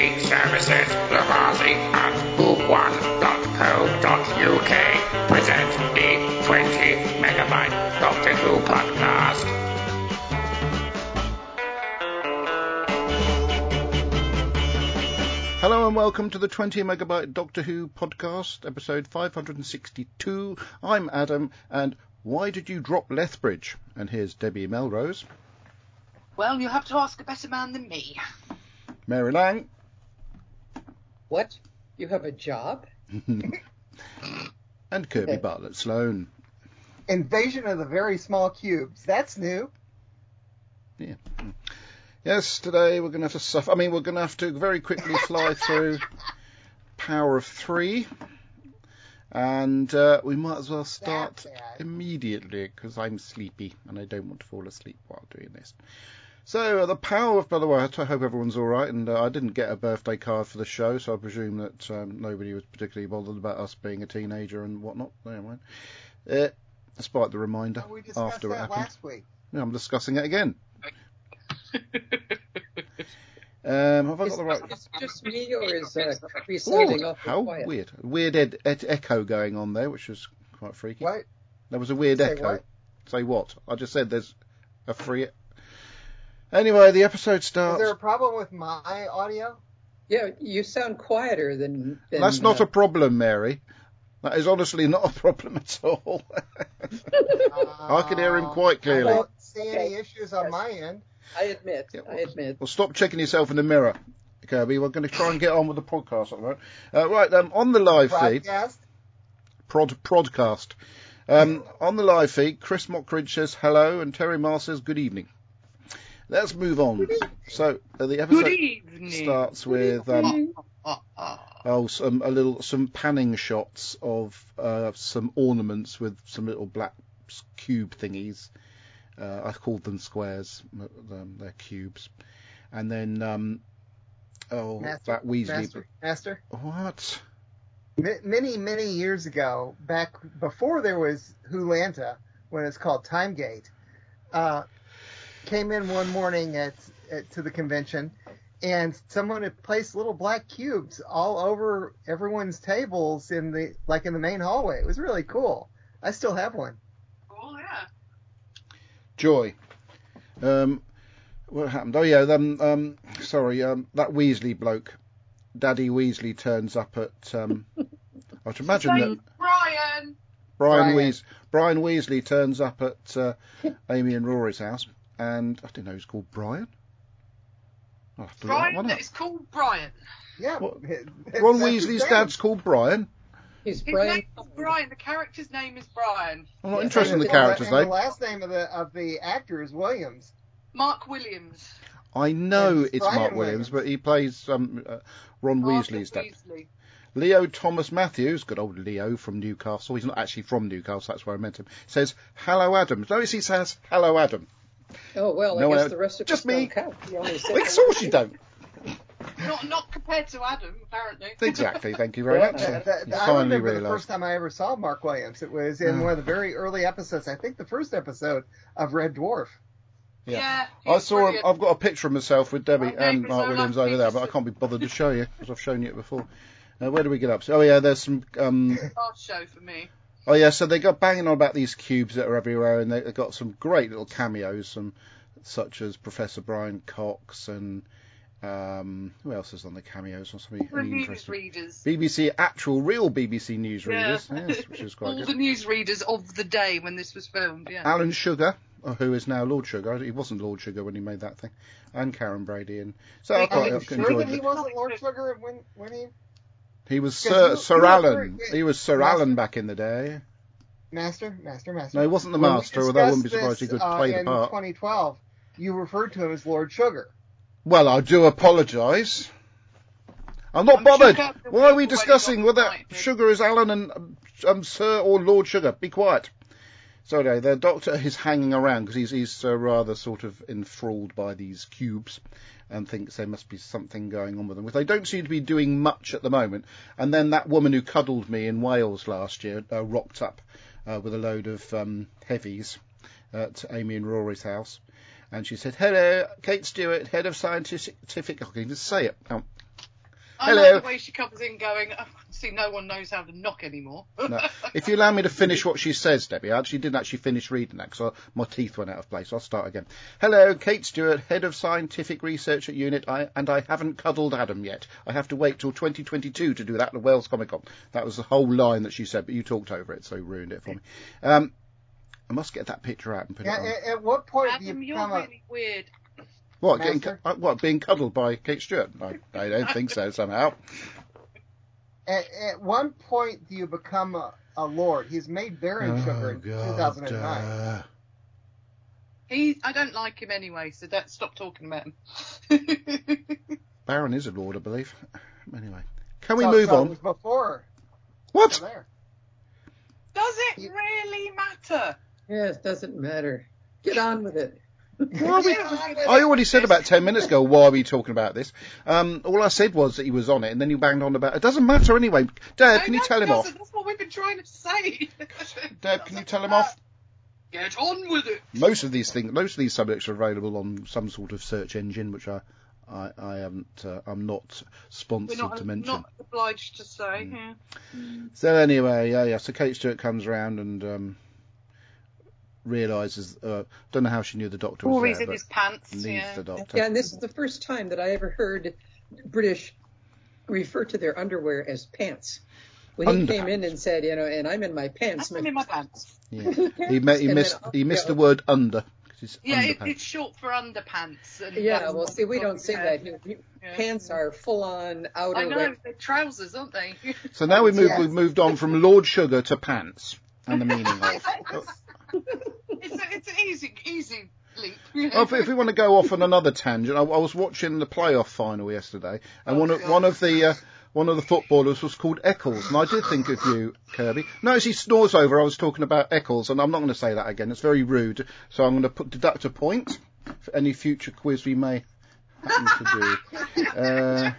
Free services, Lavazi and Who1.co.uk present the 20 megabyte Doctor Who podcast. Hello and welcome to the 20 megabyte Doctor Who podcast, episode 562. I'm Adam, and why did you drop Lethbridge? And here's Debbie Melrose, Well, you'll have to ask a better man than me. Mary Lang, What? You have a job? and Kirby Bartlett Sloan. Invasion of the Very Small Cubes. That's new. Yeah. Yes, today we're going to have to suffer. I mean, we're going to have to very quickly fly through Power of Three, and uh, we might as well start immediately because I'm sleepy and I don't want to fall asleep while doing this. So, uh, the Power of, by the way, I hope everyone's all right, and uh, I didn't get a birthday card for the show, so I presume that um, nobody was particularly bothered about us being a teenager and whatnot. Never mind. Uh, despite the reminder We discussed after it that happened. last week. Yeah, I'm discussing it again. Um, have I got the right? Is just me or is uh, Kirby Ooh, sounding how quiet? weird! Weird ed- ed- echo going on there, which was quite freaky. What? There was a weird Say echo. what? Say what? I just said there's a free. Anyway, the episode starts. Is there a problem with my audio? Yeah, you sound quieter than. than That's not uh, a problem, Mary. That is honestly not a problem at all. I can hear him quite clearly. I don't see any issues on Yes. my end. I admit. Yeah, I admit. Well, stop checking yourself in the mirror, Kirby. We're going to try and get on with the podcast at. Uh, right, um, on the live feed. Broadcast. prod prodcast. Um, on the live feed, Chris Mockridge says hello and Terry Mars says good evening. Let's move on. So uh, the episode starts with um, oh some a little some panning shots of uh, some ornaments with some little black cube thingies. Uh, I called them squares. but, Um, they're cubes. And then um, oh Master, that Weasley. Master, Master. What? Many, many years ago, back before there was Hulanta, when it's called Timegate, uh, came in one morning at, at to the convention, and someone had placed little black cubes all over everyone's tables in the like in the main hallway. It was really cool. I still have one. Oh, yeah. Joy. Um, what happened? Oh yeah, um, um, sorry, um, that Weasley bloke, Daddy Weasley turns up at. Um, I should imagine that Brian. Brian Brian. Weas- Brian Weasley turns up at uh, Amy and Rory's house, and I didn't know he was called Brian. I'll have to look that Brian, one up. it's called Brian. Yeah. What? Ron Weasley's his name. dad's called Brian. He's His Brian. name is Brian. The character's name is Brian. I'm not Yeah, interested in the the- character's and the name. last name of the of the actor is Williams. Mark Williams. I know and it's Brian Mark Williams, Williams. but he plays um, uh, Ron Arthur Weasley's dad. Weasley. Leo Thomas Matthews, good old Leo from Newcastle. He's not actually from Newcastle, that's where I meant him. Says, hello Adam. Notice he says, hello Adam. Oh well, No, I guess uh, the rest of just us me. don't count. He only said Of course you don't. Not not compared to Adam, apparently. Exactly, thank you very much. uh, That- that- I finally remember the first time I ever saw Mark Williams. It was in Ah. one of the very early episodes. I think the first episode of Red Dwarf. Yeah. Yeah. I saw him, brilliant. I've got a picture of myself with Debbie Okay, and Mark Williams over there, but I can't be bothered to show you, because I've shown you it before. Uh, where do we get up to? Oh yeah, there's some, um, Last show for me. Oh yeah, so they got banging on about these cubes that are everywhere, and they- they've got some great little cameos, some such as Professor Brian Cox and um, who else is on the cameos? Or something All the news interesting? readers. BBC actual real BBC news Yeah. readers, yes, which is quite All good. the news readers of the day when this was filmed. Yeah. Alan Sugar, uh, who is now Lord Sugar, he wasn't Lord Sugar when he made that thing, and Karren Brady, and so I quite Are sure enjoyed that he wasn't Lord Sugar when when he He was Sir, Sir were Alan. He was Sir Master- Alan back in the day. Master Master Master? No, he wasn't the When master, although I wouldn't be surprised he this, could uh, play the in part. 2012, you referred to him as Lord Sugar. Well, I do apologise. I'm not I'm bothered. Why are we discussing whether. Sugar is Alan and um, Sir or Lord Sugar? Be quiet. So anyway, the Doctor is hanging around because he's he's uh, rather sort of enthralled by these cubes, and thinks there must be something going on with them. Which they don't seem to be doing much at the moment. And then that woman who cuddled me in Wales last year uh, rocked up uh, with a load of um, heavies at Amy and Rory's house. And she said, Hello, Kate Stewart, head of scientific. I can just say it. Oh, I Hello. love the way she comes in going, oh, see, no one knows how to knock anymore. No. If you allow me to finish what she says, Debbie, I actually didn't actually finish reading that because my teeth went out of place. I'll start again. Hello, Kate Stewart, Head of Scientific Research at Unit, I, and I haven't cuddled Adam yet. I have to wait till 2022 to do that at the Wales Comic Con. That was the whole line that she said, but you talked over it, so you ruined it for me. Um, I must get that picture out and put Yeah, it on. at, at what point do Adam, you you're become a really weird. What, getting, Master? uh, what, being cuddled by Kate Stewart? I, I don't think so, somehow. At, at one point do you become a, a lord? He's made Baron Sugar in 2009. uh, He, I don't like him anyway, so don't stop talking about him. Baron is a lord, I believe. Anyway, can we So- move so on? was before. What? So there. Does it You- really matter? Yes, doesn't matter. Get on with it. Why we- I already said about ten minutes ago. Why are we talking about this? Um, all I said was that he was on it, and then you banged on about it. Doesn't matter anyway. I can you tell him off? That's what we've been trying to say. Dad, can you tell him off? Get on with it. Most of these things, most of these subjects are available on some sort of search engine, which I, I, I haven't, uh, I'm not sponsored not, to mention. not obliged to say. Mm. Yeah. So anyway, yeah, yeah. So Kate Stewart comes round and um, realizes, uh, don't know how she knew the doctor was Always there, in his pants. needs Yeah. the doctor. Yeah, and this is the first time that I ever heard British refer to their underwear as pants. When he came in and said, you know, and I'm in my pants. I'm in my pants. Yeah. He, ma- he And missed, then- he missed yeah. the word under. 'cause it's Yeah, it, underpants. it's short for underpants. And Yeah, that's well, see, we we're don't say talking that. about. here. Yeah. Pants are full-on outer. I know, wear. they're trousers, aren't they? So now we move, Yes. we've moved on from Lord Sugar to pants and the meaning of. it's, a, it's an easy, easy leap. Oh, if, if we want to go off on another tangent, I, I was watching the playoff final yesterday, and Oh, one of God. one of the uh, one of the footballers was called Eccles, and I did think of you, Kirby. No, as he snores over. I was talking about Eccles, and I'm not going to say that again. It's very rude. So I'm going to put deduct a point for any future quiz we may happen to do. Uh,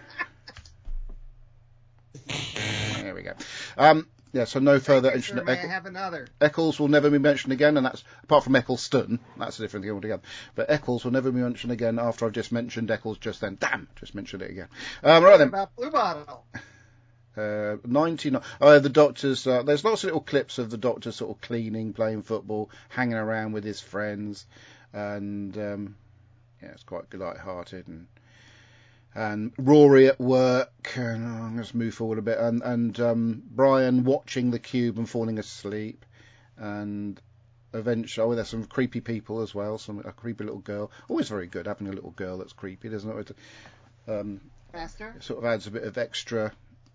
there we go. Um, yeah, so no further mention. sir. of May I Eccles. have another? Eccles will never be mentioned again, and that's apart from Eccleston, that's a different thing altogether. But Eccles will never be mentioned again after I've just mentioned Eccles just then. Damn, just mentioned it again. Um, right then, about Blue Bottle? uh, 99. Oh, the doctor's. Uh, there's lots of little clips of the doctor sort of cleaning, playing football, hanging around with his friends, and um, yeah, it's quite light-hearted and. And Rory at work, and oh, I'm just move forward a bit, and and um, Brian watching the cube and falling asleep, and eventually, oh, there's some creepy people as well, some a creepy little girl. Always very good having a little girl that's creepy, doesn't it? Um, Master? it sort of adds a bit of extra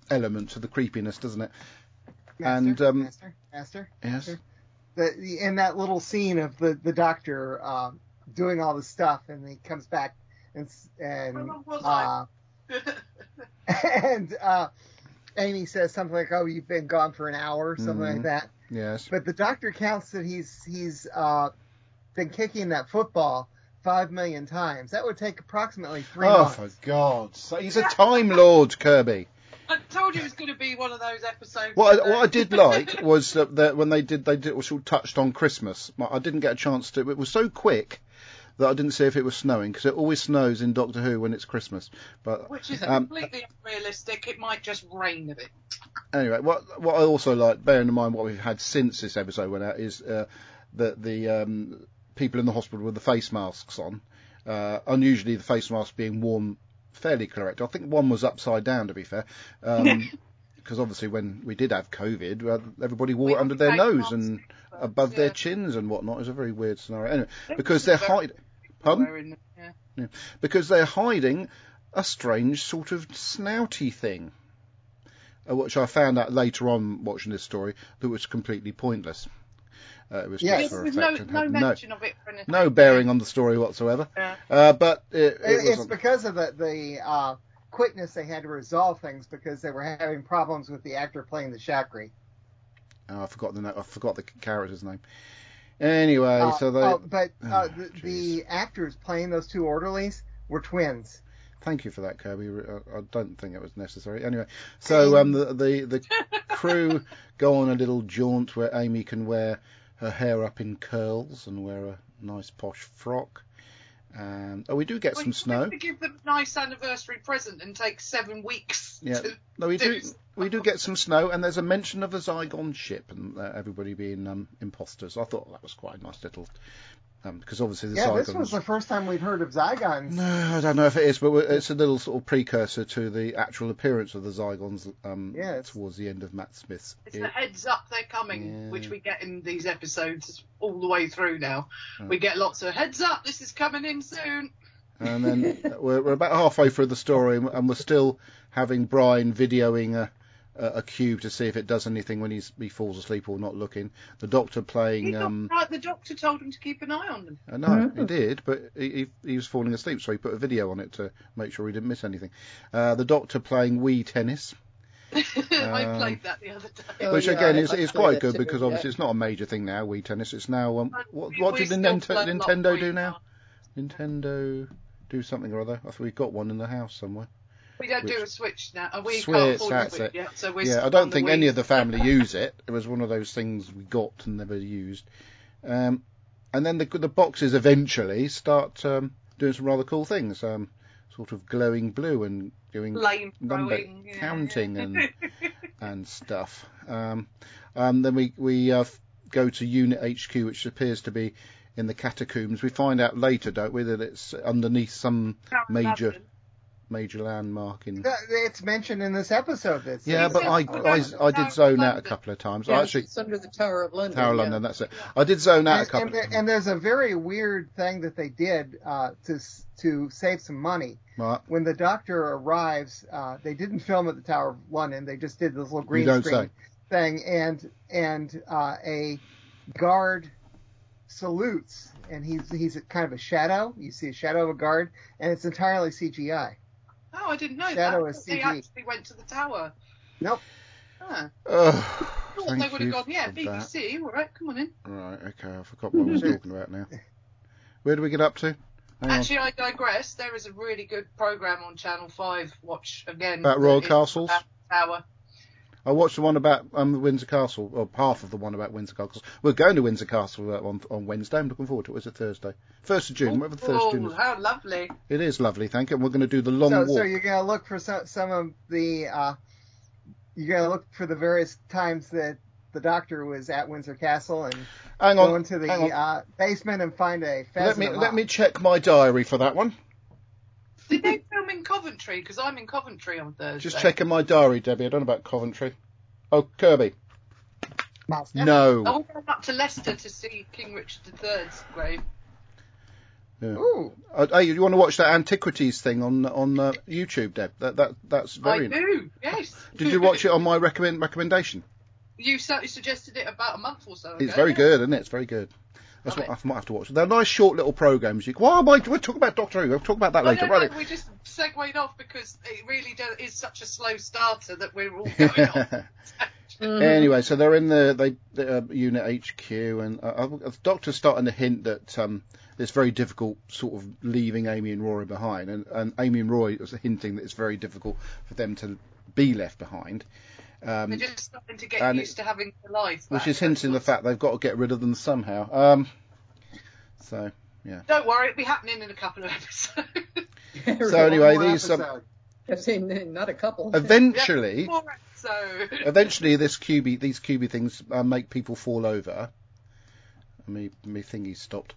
element to the creepiness, doesn't it? Master? And, um, Master? Master? Yes. The, the, in that little scene of the, the doctor um, doing all this stuff, and he comes back and and uh, and uh, Amy says something like, "Oh, you've been gone for an hour," or something Mhm. like that. Yes. But the doctor counts that he's he's uh, been kicking that football five million times. That would take approximately three Oh, months. for God's sake. He's a Time Lord, Kirby. I told you it was going to be one of those episodes. What I, what I did like was that, that when they did, they did, was sort of touched on Christmas. I didn't get a chance to, it was so quick that I didn't see if it was snowing, because it always snows in Doctor Who when it's Christmas. But Which is Um, completely unrealistic. It might just rain a bit. anyway, what what I also like, bearing in mind what we've had since this episode went out, is uh, that the um, people in the hospital with the face masks on, uh, unusually the face masks being worn fairly correct. I think one was upside down, to be fair. Um, because obviously when we did have COVID, uh, everybody wore We it under their nose and above their chins and whatnot. It's a very weird scenario. Anyway, because they're hiding. Pardon? wearing them, yeah. because they're hiding a strange sort of snouty thing, uh, which I found out later on watching this story that was completely pointless. Uh, it was Yes. just for There's effect no, and no had mention of it for anything. no bearing on the story whatsoever. Yeah. Uh, but it, it, It- it's wasn't. because of the the uh, quickness they had to resolve things because they were having problems with the actor playing the Shakri. Oh, I forgot the na- I forgot the character's name. Anyway, Uh, so they. oh, but uh, Oh, the, the actors playing those two orderlies were twins. Thank you for that, Kirby. I, I don't think it was necessary. Anyway, so um, the the the crew go on a little jaunt where Amy can wear her hair up in curls and wear a nice posh frock, Um, oh, we do get Well, some snow. to give them a nice anniversary present and take seven weeks. Yeah. to- No, we do. do We do get some snow, and there's a mention of a Zygon ship and uh, everybody being um, imposters. I thought that was quite a nice little, um, because obviously the Yeah, Zygons. this was the first time we'd heard of Zygons. No, I don't know if it is, but it's a little sort of precursor to the actual appearance of the Zygons um, Yeah, towards the end of Matt Smith's. It's the heads up they're coming, Yeah. which we get in these episodes all the way through now. Right. We get lots of heads up, this is coming in soon. And then we're, we're about halfway through the story, and and we're still having Brian videoing a, a, a cube to see if it does anything when he's, he falls asleep or not looking. The doctor playing. got- Um, right, the doctor told him to keep an eye on them. I know he did, but he, he, he was falling asleep, so he put a video on it to make sure he didn't miss anything. Uh, the doctor playing Wii tennis, I Um, played that the other day. Oh, which yeah, again I- is, is quite good too, because yeah. obviously it's not a major thing now. Wii tennis. It's now um, what what did still Nintendo, play a lot of Nintendo do now? Nintendo do something or other. I thought we've got one in the house somewhere. We don't do a Switch now. and We Switch, can't afford a Switch it. yet, so we're yeah, I don't think any of the family use it. It was one of those things we got and never used. Um, and then the the boxes eventually start um, doing some rather cool things, um, sort of glowing blue and doing Lame number yeah, counting yeah. and and stuff. Um, um, then we we uh, go to Unit HQ, which appears to be in the catacombs. We find out later, don't we, that it's underneath some major major landmark in. It's mentioned in this episode. That's Yeah, but I, I, I did zone out a couple of times. Yeah, I actually, it's under the Tower of London. Tower of yeah. London, that's it. I did zone out a and, couple and, of there- and there's a very weird thing that they did uh, to to save some money. Right. When the doctor arrives, uh, they didn't film at the Tower of London. They just did this little green screen say. thing, and and uh, a guard salutes, and he's he's kind of a shadow. You see a shadow of a guard, and it's entirely CGI. Oh, I didn't know Shadow that. is They CG. actually went to the tower. Nope. Ah, Oh, I thought they would have gone, yeah, for that. BBC, all right, come on in. Right, okay, I forgot what I was talking about now. Where do we get up to? Hang on. Actually, I digress. There is a really good program on Channel 5. Watch again. About Royal Castles? Tower. I watched the one about um, Windsor Castle, or half of the one about Windsor Castle. We're going to Windsor Castle uh, on, on Wednesday. I'm looking forward to it. It's a Thursday. 1st of June, whatever the 1st of June Oh, is. how lovely. It is lovely, thank you. And we're going to do the long so, walk. so you're gonna look for some some of the uh, you're gonna look for the various times that the doctor was at Windsor Castle and hang go on, into the hang on. uh, basement and find a let me let me check my diary for that one. Did they film in Coventry? Because I'm in Coventry on Thursday. Just checking my diary, Debbie. I don't know about Coventry. Oh, Kirby. Mouse. No. I went up to Leicester to see King Richard III's grave. Yeah. Ooh, Uh, hey, you want to watch that antiquities thing on on uh, YouTube, Deb? That that that's very. I do, yes. Did you watch it on my recommend recommendation? You certainly suggested it about a month or so ago. It's very yeah. good, isn't it? It's very good. That's Love what I might have to watch. They're nice short little programs. You, why am I? We'll talk about Doctor Who. We'll talk about that later. Right. we just segued off because it really do, is such a slow starter that we're all going on. Anyway, so they're in the they the, uh, unit HQ, and uh, uh, the Doctor's starting to hint that um, it's very difficult, sort of leaving Amy and Rory behind, and, and Amy and Rory is hinting that it's very difficult for them to be left behind. Um, They're just starting to get and used to having a life. which is hinting the fact they've got to get rid of them somehow. Um, so yeah. Don't worry, it'll be happening in a couple of episodes. So anyway, one more these um, episode. Not a couple. eventually, More episodes. eventually, this QB, these QB things uh, make people fall over. Me, me thingy stopped.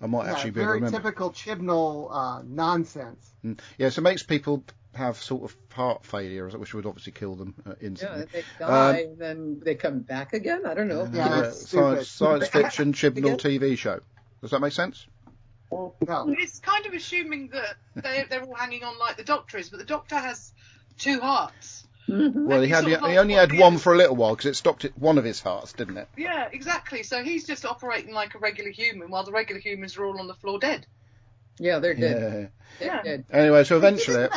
I might Yeah, actually be able to very remember. typical Chibnall uh, nonsense. Mm. Yeah, so it makes people have sort of heart failure, which would obviously kill them uh, Yeah, instantly. if they die, then they come back again. I don't know. Yeah, that's science, science fiction Chibnall TV show. Does that make sense? No. It's kind of assuming that they, they're all hanging on like the Doctor is, but the Doctor has two hearts. Mhm. Well, he he had he, he only had what one for a little while because it stopped at one of his hearts, didn't it? Yeah, exactly. So he's just operating like a regular human, while the regular humans are all on the floor dead. Yeah, they're dead. Yeah. Yeah. They're dead. Anyway, so eventually,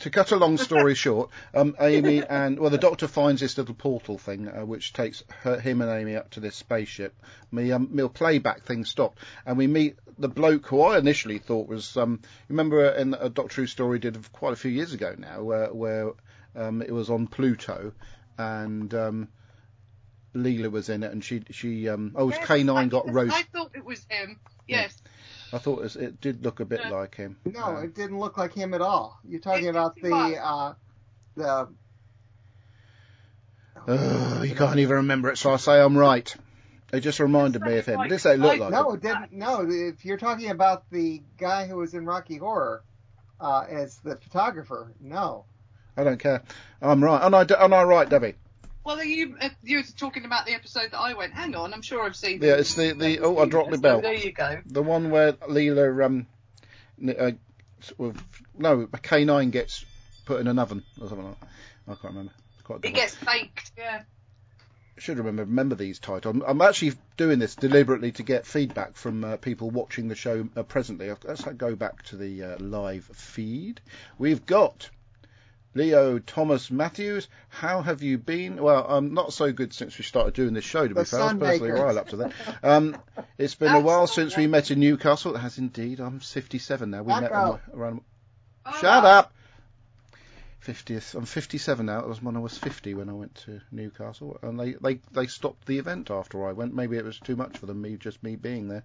to cut a long story short, um, Amy and well, the Doctor finds this little portal thing, uh, which takes her, him and Amy up to this spaceship. Me, um, my playback thing stopped, and we meet the bloke who I initially thought was. Um, remember in a Doctor Who story did quite a few years ago now, where where um, it was on Pluto, and um, Leela was in it, and she she um, oh, it was Yes, K9 got roast. I thought it was him. Yes. I thought it, was, it did look a bit Yeah. like him. No, Uh, it didn't look like him at all. You're talking about the was. uh, the. ugh, you can't even remember it, so I say I'm right. It just reminded me of him. It didn't say it looked like No, it didn't. No, if you're talking about the guy who was in Rocky Horror uh, as the photographer, no. I don't care. I'm right. And I, and I right, Debbie. Well, you uh, you were talking about the episode that I went. Hang on, I'm sure I've seen. Yeah, it's the, the oh, I dropped the bell. There you go. The one where Leela, um, uh, sort of, no, a K9 gets put in an oven or something like that. I can't remember. Quite It one. gets baked. Yeah. should remember remember these titles. I'm, I'm actually doing this deliberately to get feedback from uh, people watching the show uh, presently. Let's go back to the uh, live feed. We've got Leo Thomas Matthews. How have you been? Well, I'm not so good since we started doing this show. To be fair, I was personally Sunmakers. right up to that. Um, it's been a while all since right. we met in Newcastle. It has indeed. I'm 57 now. We Back met on, around. Oh, Shut wow. up. 50th. I'm 57 now. It was when I was 50 when I went to Newcastle, and they, they, they stopped the event after I went. Maybe it was too much for them. Me just me being there.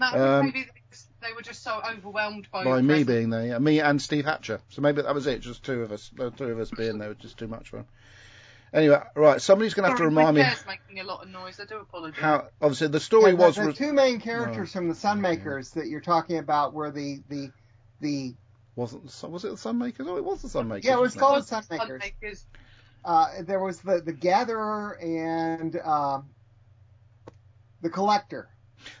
No, Um, maybe they, they were just so overwhelmed by, By me presence. being there, yeah. me and Steve Hatcher. So maybe that was it. Just two of us. The two of us being there was just too much for them. Anyway, right. Somebody's going to have to remind my me chair's making a lot of noise. I do apologise. how. Obviously, the story Yeah, was. the re- two main characters from the Sunmakers that you're talking about were the the the wasn't the Sun- was it the Sunmakers? Oh, it was the Sunmakers. yeah, it was wasn't called Was the Sunmakers. Sunmakers. Uh, there was the the Gatherer and um, the Collector.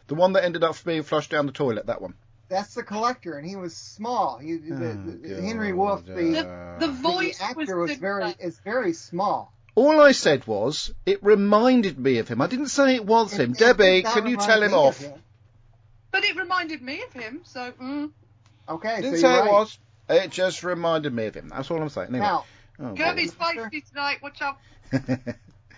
The one that ended up being flushed down the toilet. That one. That's the Collector, and he was small. He, the, Oh, the- Henry God, Wolf, the, The the voice actor was very similar. is very small. All I said was it reminded me of him. I didn't say it was him. It- it Debbie, did not can you tell him me of off? him. But it reminded me of him, so mm. Okay, Didn't so say you're it was. It just reminded me of him. That's all I'm saying. Anyway. Now, Oh, Kirby's Master? feisty tonight. Watch out!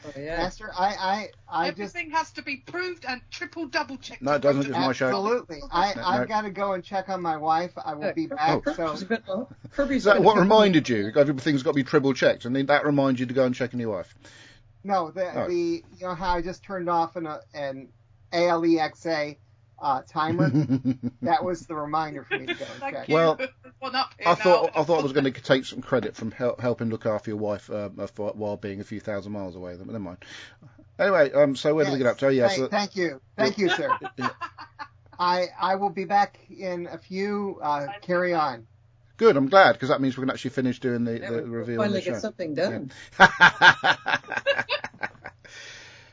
God. Oh, yeah. Master, I I I just Everything has to be proved and triple double checked. No, it doesn't. It's my show. absolutely. I No, I've no. got to go and check on my wife. I will be back. Oh. So Kirby's oh, Kirby's that what reminded you? Everything's got to be triple checked, and that reminds you to go and check on your wife. no, the Oh. the you know how I just turned off an uh, an ALEXA uh, timer. that was the reminder for me to go and Thank check. you. Well, One I thought now. I thought I was going to take some credit from hel- helping look after your wife uh, for- while being a few thousand miles away. But never mind. Anyway, um, so where do we get up to? Oh, yes. Thank, thank you, thank you, sir. I I will be back in a few. Uh, carry on. Good. I'm glad because that means we can actually finish doing the, Yeah, the we- reveal finally the show. get something done.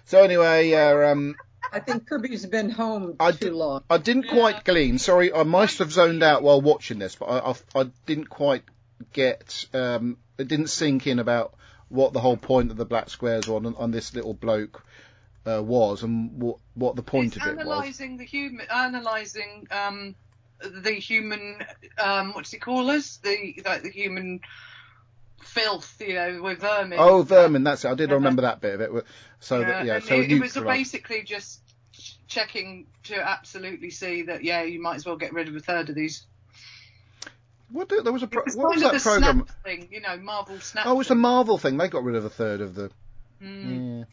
so anyway, uh, um, I think Kirby's been home I too did- long. I didn't Yeah. quite glean. Sorry, I must have zoned out while watching this, but I, I, I didn't quite get. Um, it didn't sink in about what the whole point of the black squares on on this little bloke uh, was and what what the point It's of it was. analysing the human, analysing um, the human, um, what does he call us? The like the human filth, you know, with vermin. Oh, vermin. That's it. I did Yeah. remember that bit of it. So that, yeah. So it, it was basically just checking to absolutely see that yeah, you might as well get rid of a third of these. What, did- there was a pro- was what was that program? snap thing, you know, Marvel snap. Oh, it's the thing. Marvel thing. They got rid of a third of the. Mm. Yeah.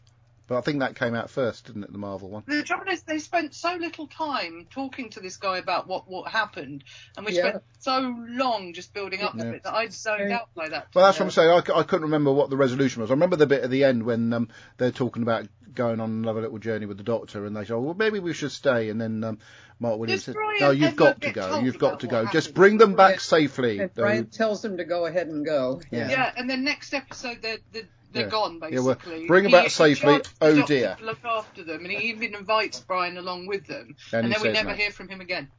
But I think that came out first, didn't it? The Marvel one. The trouble is, they spent so little time talking to this guy about what what happened, and we Yeah. spent so long just building up Yeah. to it that I zoned out by that. Well, that's Yeah. what I'm saying. I, I, couldn't remember what the resolution was. I remember the bit at the end when um, they're talking about going on another little journey with the Doctor, and they say, "Oh, "Well, maybe we should stay." And then um, Mark Williams Does said, Brian "No, you've got to go. You've got to what go. Just bring them back Yeah. safely." And They- Brian tells them to go ahead and go. Yeah. Yeah, and then next episode they're they're, they're Yeah. gone Yeah, well, basically. bring 'em He- back safely. Oh, dear. Look after them, and he even invites Brian along with them, And and, then we never no. hear from him again.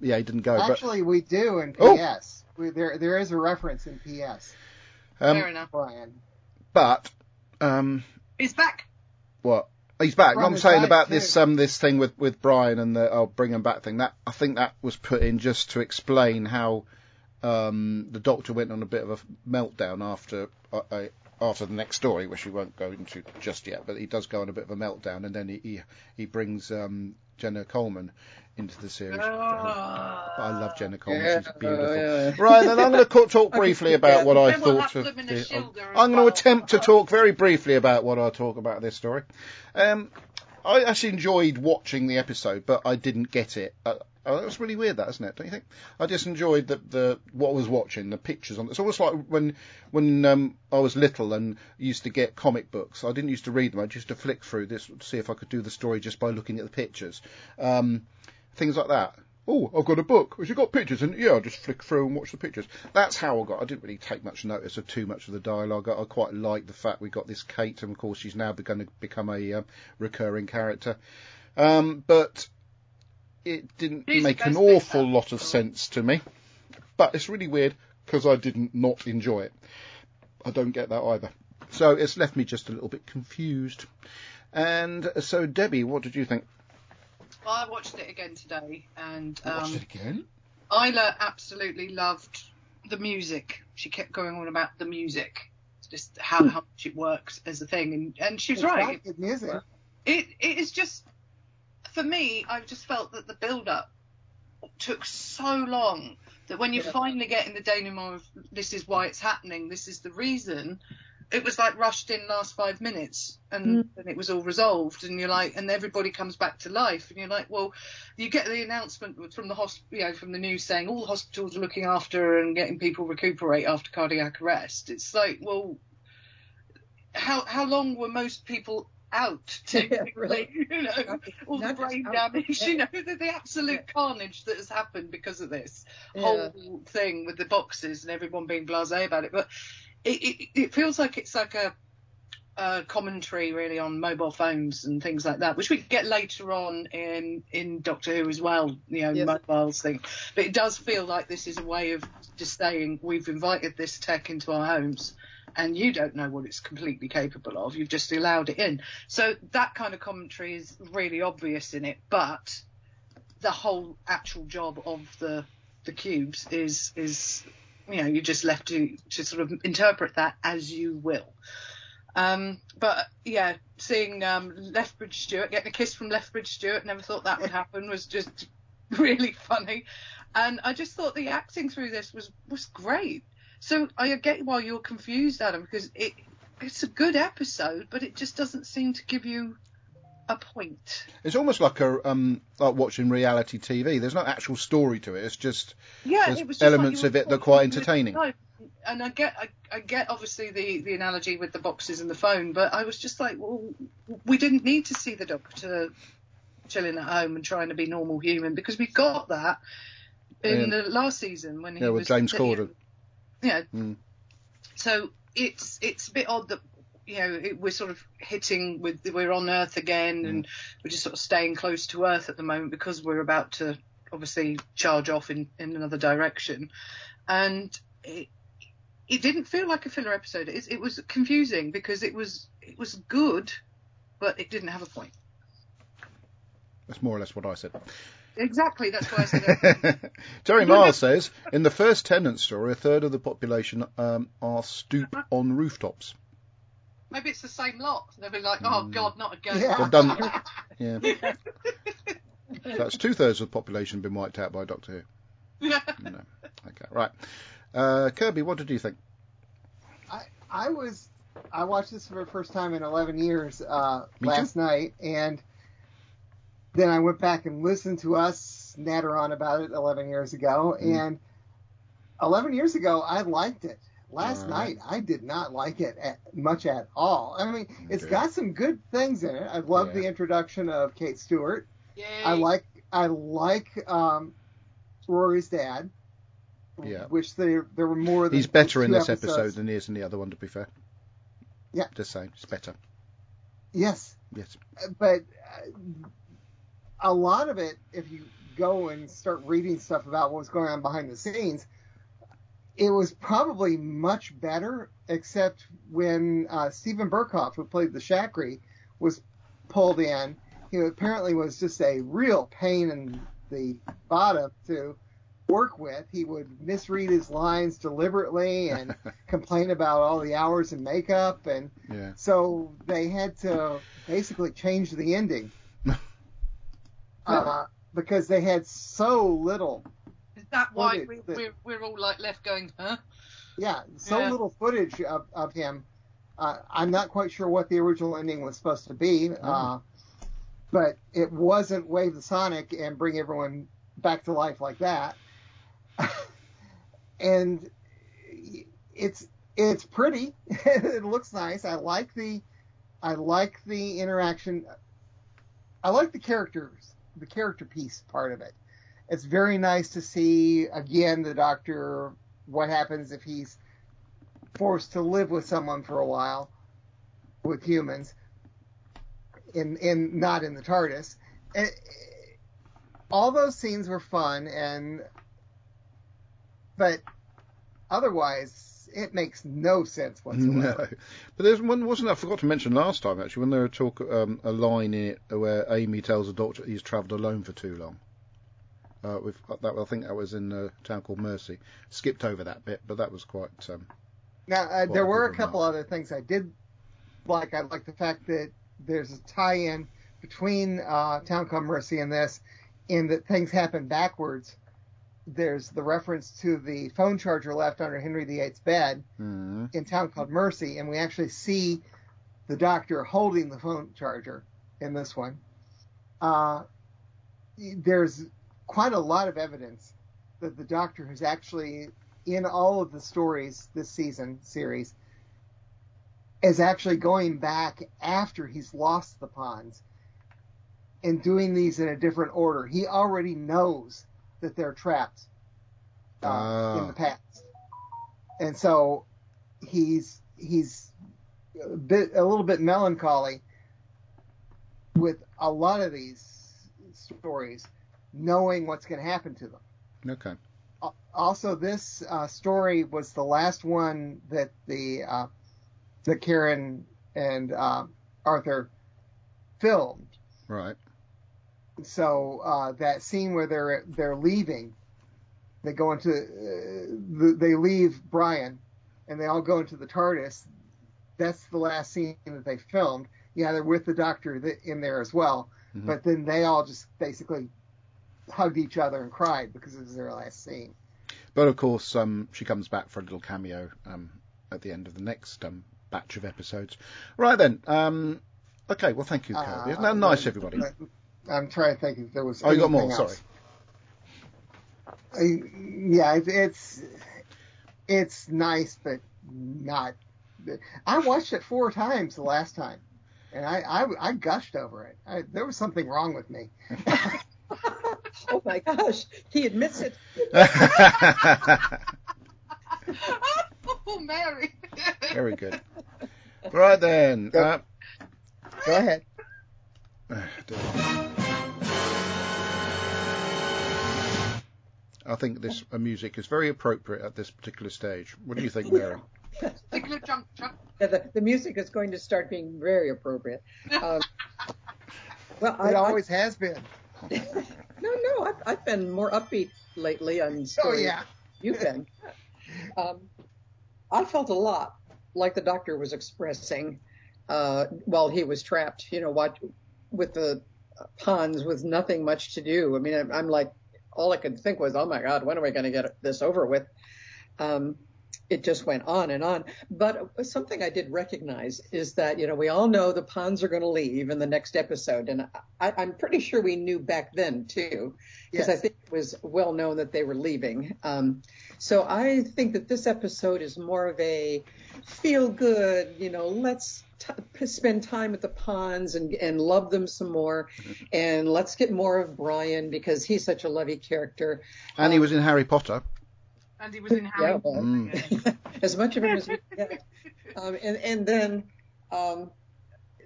yeah, he didn't go. But Actually, we do in Oh. PS. We, there there is a reference in PS. Fair um, enough. Brian. but um, He's back. what? He's back. From I'm saying about too. this um this thing with with Brian and the I'll oh bring him back thing. That I think that was put in just to explain how um the Doctor went on a bit of a meltdown after uh, uh, after the next story, which we won't go into just yet. But he does go on a bit of a meltdown, and then he he, he brings um Jenna Coleman into the series. Ah. I love Jenna Coleman. Yeah, She's beautiful. yeah. Right, then I'm going to talk briefly about what I Then we'll thought of. them the- shielder as I'm going well. to attempt to talk very briefly about what I talk about this story. Um, I actually enjoyed watching the episode, but I didn't get it. Uh, Oh, that was really weird, that isn't it? Don't you think? I just enjoyed the the what I was watching, the pictures on. It's almost like when when um, I was little and used to get comic books. I didn't used to read them. I used to flick through this to see if I could do the story just by looking at the pictures. Um, things like that. Oh, I've got a book. Has it got pictures? And yeah, I'll just flick through and watch the pictures. That's how I got. I didn't really take much notice of too much of the dialogue. I, I quite like the fact we got this Kate, and of course she's now going to become a uh, recurring character. Um, but it didn't She's make an awful though. lot of sense to me. But it's really weird because I didn't not enjoy it. I don't get that either. So it's left me just a little bit confused. And so, Debbie, what did you think? Well, I watched it again today, and Watched um, it again? Isla absolutely loved the music. She kept going on about the music, just how, how much it works as a thing, and, and she was It's right. got good music. It it is just for me. I've just felt that the build up took so long that when you Yeah. finally get in the denouement of this is why it's happening, this is the reason. It was like rushed in last five minutes, and mm. then it was all resolved, and you're like, and everybody comes back to life, and you're like, well, you get the announcement from the hosp- you know, from the news saying all the hospitals are looking after and getting people recuperate after cardiac arrest. It's like, well, how how long were most people out? Yeah, you know, Not- all the brain damage, yeah. you know, the, the absolute Yeah. carnage that has happened because of this whole thing with the boxes and everyone being blasé about it. But it, it, it feels like it's like a, a commentary really on mobile phones and things like that, which we get later on in in Doctor Who as well. You know, Yes. mobiles thing. But it does feel like this is a way of just saying we've invited this tech into our homes. And you don't know what it's completely capable of. You've just allowed it in. So that kind of commentary is really obvious in it. But the whole actual job of the the cubes is is you know you're just left to to sort of interpret that as you will. Um, but yeah, seeing um, Lethbridge Stewart getting a kiss from Lethbridge Stewart, never thought that would happen, was just really funny. And I just thought the acting through this was was great. So I get why you're confused, Adam, because it it's a good episode, but it just doesn't seem to give you a point. It's almost like a um, like watching reality TV. There's no actual story to it. It's just Yeah, it was just elements you of it that are quite entertaining. And I get, I, I get obviously the, the analogy with the boxes and the phone, but I was just like, well, we didn't need to see the doctor chilling at home and trying to be normal human because we got that in Yeah. the last season when he Yeah, with was James sitting- Yeah. Mm. So it's it's a bit odd that you know it, we're sort of hitting with we're on Earth again and Mm. we're just sort of staying close to Earth at the moment because we're about to obviously charge off in, in another direction, and it it didn't feel like a filler episode. It, it was confusing because it was it was good, but it didn't have a point. that's more or less what I said. Exactly, that's why I said. Terry Miles says in the first Tennant story, a third of the population um, are stoop on rooftops. maybe it's the same lot. They'll be like, oh God, not again. Yeah. They've done, yeah. So that's two thirds of the population been wiped out by Doctor Who. Yeah. No. Okay, right. Uh, Kirby, what did you think? I, I was I watched this for the first time in 11 years uh, Me last night, and then I went back and listened to us natter on about it 11 years ago, Mm. and 11 years ago I liked it. Last All night I did not like it at, much at all. I mean, it's got some good things in it. I love Yeah. the introduction of Kate Stewart. Yay. I like I like um, Rory's dad. Yeah. Which there there were more than He's better in two this episode than he is in the other one, to be fair. Yeah. Just saying, it's better. Yes. Yes. but uh, a lot of it, if you go and start reading stuff about what was going on behind the scenes, it was probably much better, except when uh, Steven Berkoff, who played the Shakri, was pulled in. He apparently was just a real pain in the bottom to work with. He would misread his lines deliberately and complain about all the hours and makeup and Yeah. so they had to basically change the ending uh, because they had so little, Is that why we, the- we're, we're all like left going, huh? yeah, so Yeah. little footage of, of him. Uh, I'm not quite sure what the original ending was supposed to be, uh, but it wasn't Wave the Sonic and bring everyone back to life like that. and it's it's pretty. it looks nice. I like the I like the interaction. I like the characters, the character piece part of it. It's very nice to see again the doctor. What happens if he's forced to live with someone for a while, with humans, in in not in the TARDIS. And, all those scenes were fun, and but otherwise, it makes no sense whatsoever. No, but there's one wasn't I forgot to mention last time actually when there were talk um, a line in it where Amy tells the doctor he's travelled alone for too long. Uh, with that, I think that was in a town called Mercy. Skipped over that bit, but that was quite. Um, now uh, quite there were a couple other things I did like. I like the fact that there's a tie-in between uh, Town Called Mercy and this, in that things happen backwards. There's the reference to the phone charger left under Henry VIII's bed mm, in Town Called Mercy, and we actually see the doctor holding the phone charger in this one. Uh, there's quite a lot of evidence that the doctor has actually, in all of the stories this season series, is actually going back after he's lost the Ponds and doing these in a different order. He already knows that they're trapped uh, Ah. in the past, and so he's he's a bit a little bit melancholy with a lot of these stories, knowing what's going to happen to them. okay. Also, this uh, story was the last one that the uh, that Karen and uh, Arthur filmed. Right. So uh, that scene where they're they're leaving, they go into uh, they leave Brian, and they all go into the TARDIS. That's the last scene that they filmed. Yeah, they're with the Doctor in there as well, Mhm. but then they all just basically hugged each other and cried because it was their last scene. But of course, um, she comes back for a little cameo um, at the end of the next um, batch of episodes. Right then. Um, okay. Well, thank you, Kirby. Isn't that Uh, nice, everybody? I'm trying to think if there was. Oh, you got anything more. Sorry. else. Uh, yeah, it, it's it's nice, but not. I watched it four times the last time, and I I, I gushed over it. I, there was something wrong with me. Oh my gosh, he admits it. oh, Mary. Very good. Right then. Uh, Go ahead. I think this uh, music is very appropriate at this particular stage. What do you think, Mary? Particular juncture. Yeah, the, the music is going to start being very appropriate. Um, well, I, It always has been. No, no, I've, I've been more upbeat lately on Oh stories. yeah. You've been. Um, I felt a lot like the doctor was expressing uh, while he was trapped. You know, what with the ponds with nothing much to do. I mean, I'm, I'm like, all I could think was, oh my God, when are we going to get this over with? Um, it just went on and on. But something I did recognize is that, you know, we all know the ponds are going to leave in the next episode. And I, I'm pretty sure we knew back then, too, because Yes. I think it was well known that they were leaving. Um, so I think that this episode is more of a feel good, you know, let's t- spend time at the ponds and, and love them some more. And let's get more of Brian because he's such a lovey character. And he was in Harry Potter. And he was in Harry Yeah, well, Mm. as much of him as we can get. Um, and, and then um,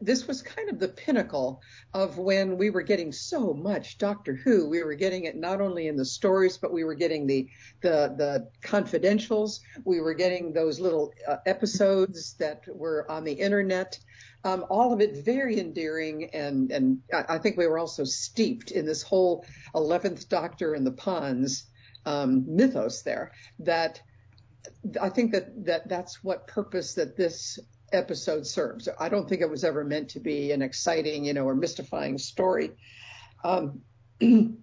this was kind of the pinnacle of when we were getting so much Doctor Who. We were getting it not only in the stories, but we were getting the the, the confidentials. We were getting those little uh, episodes that were on the internet. Um, all of it very endearing, and and I I think we were also steeped in this whole Eleventh Doctor and the Ponds um, mythos there. That I think that, that that's what purpose that this episode serves. I don't think it was ever meant to be an exciting, you know, or mystifying story. Um,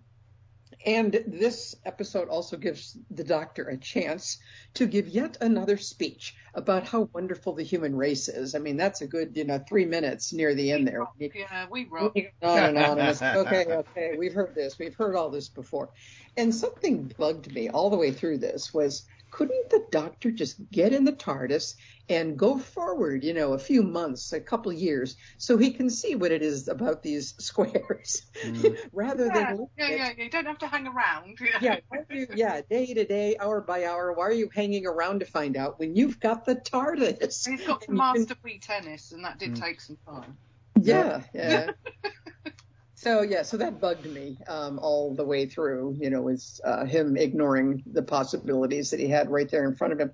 and this episode also gives the doctor a chance to give yet another speech about how wonderful the human race is. I mean, that's a good, you know, three minutes near the end there. Yeah, we rock. On and on. And okay, okay, we've heard this. We've heard all this before. And something bugged me all the way through this was couldn't the doctor just get in the TARDIS and go forward, you know, a few months, a couple years, so he can see what it is about these squares, mm. rather yeah, than yeah, yeah, yeah, you don't have to hang around. yeah, you, yeah, day to day, hour by hour. Why are you hanging around to find out when you've got the TARDIS? He's got to master can... tennis, and that did mm. take some time. Yeah, yeah. So yeah, so that bugged me um, all the way through. You know, was uh, him ignoring the possibilities that he had right there in front of him.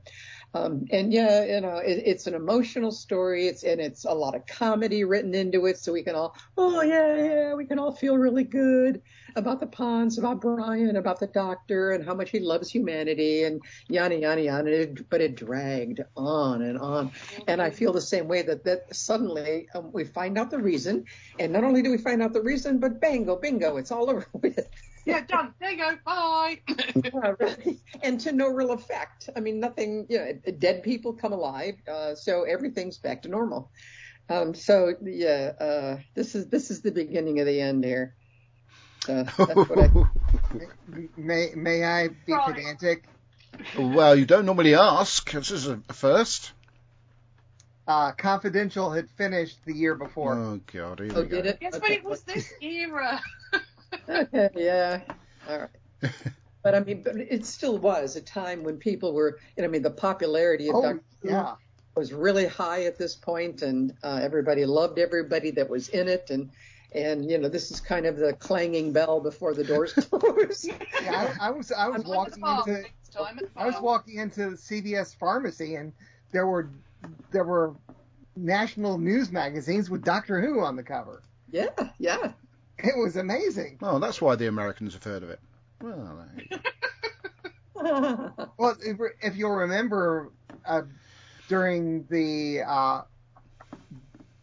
Um, and yeah, you know, it, it's an emotional story. It's and it's a lot of comedy written into it, so we can all, oh yeah, yeah, we can all feel really good about the Ponds, about Brian, about the Doctor, and how much he loves humanity, and yada yada yada. But it dragged on and on, and I feel the same way that that suddenly um, we find out the reason, and not only do we find out the reason, but bango, bingo, it's all over with yeah, done. There you go. Bye. yeah, really. And to no real effect. I mean, nothing. You know, dead people come alive, uh, so everything's back to normal. Um, so yeah, uh, this is this is the beginning of the end here. Uh, I... may may I be Sorry. pedantic? Well, you don't normally ask. This is a first. Uh, Confidential had finished the year before. Oh God! oh, did go. it? Yes, but it was this era. yeah. All right. But I mean, but it still was a time when people were, you know, I mean, the popularity of oh, Dr. Yeah. was really high at this point, and uh, everybody loved everybody that was in it, and and you know, this is kind of the clanging bell before the doors close. yeah, I, I, was I was I'm walking into I was walking into the CVS pharmacy, and there were there were national news magazines with Doctor Who on the cover. Yeah, yeah. It was amazing. Oh, that's why the Americans have heard of it. Well, well, if, if, you'll remember, uh, during the uh,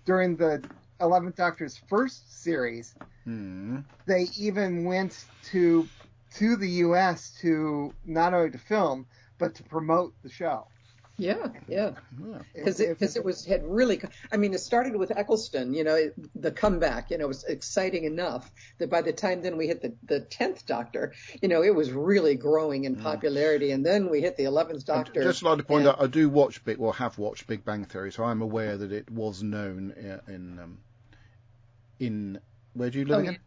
during the Eleventh Doctor's first series, hmm. they even went to to the U.S. to not only to film but to promote the show. Yeah, yeah. Because it, cause it was had really. I mean, it started with Eccleston. You know, it, the comeback. You know, it was exciting enough that by the time then we hit the the tenth Doctor, you know, it was really growing in mm. popularity. And then we hit the eleventh Doctor. I'd just like to point and, out, I do watch Big, well, have watched Big Bang Theory, so I'm aware that it was known in um, in where do you live oh, again?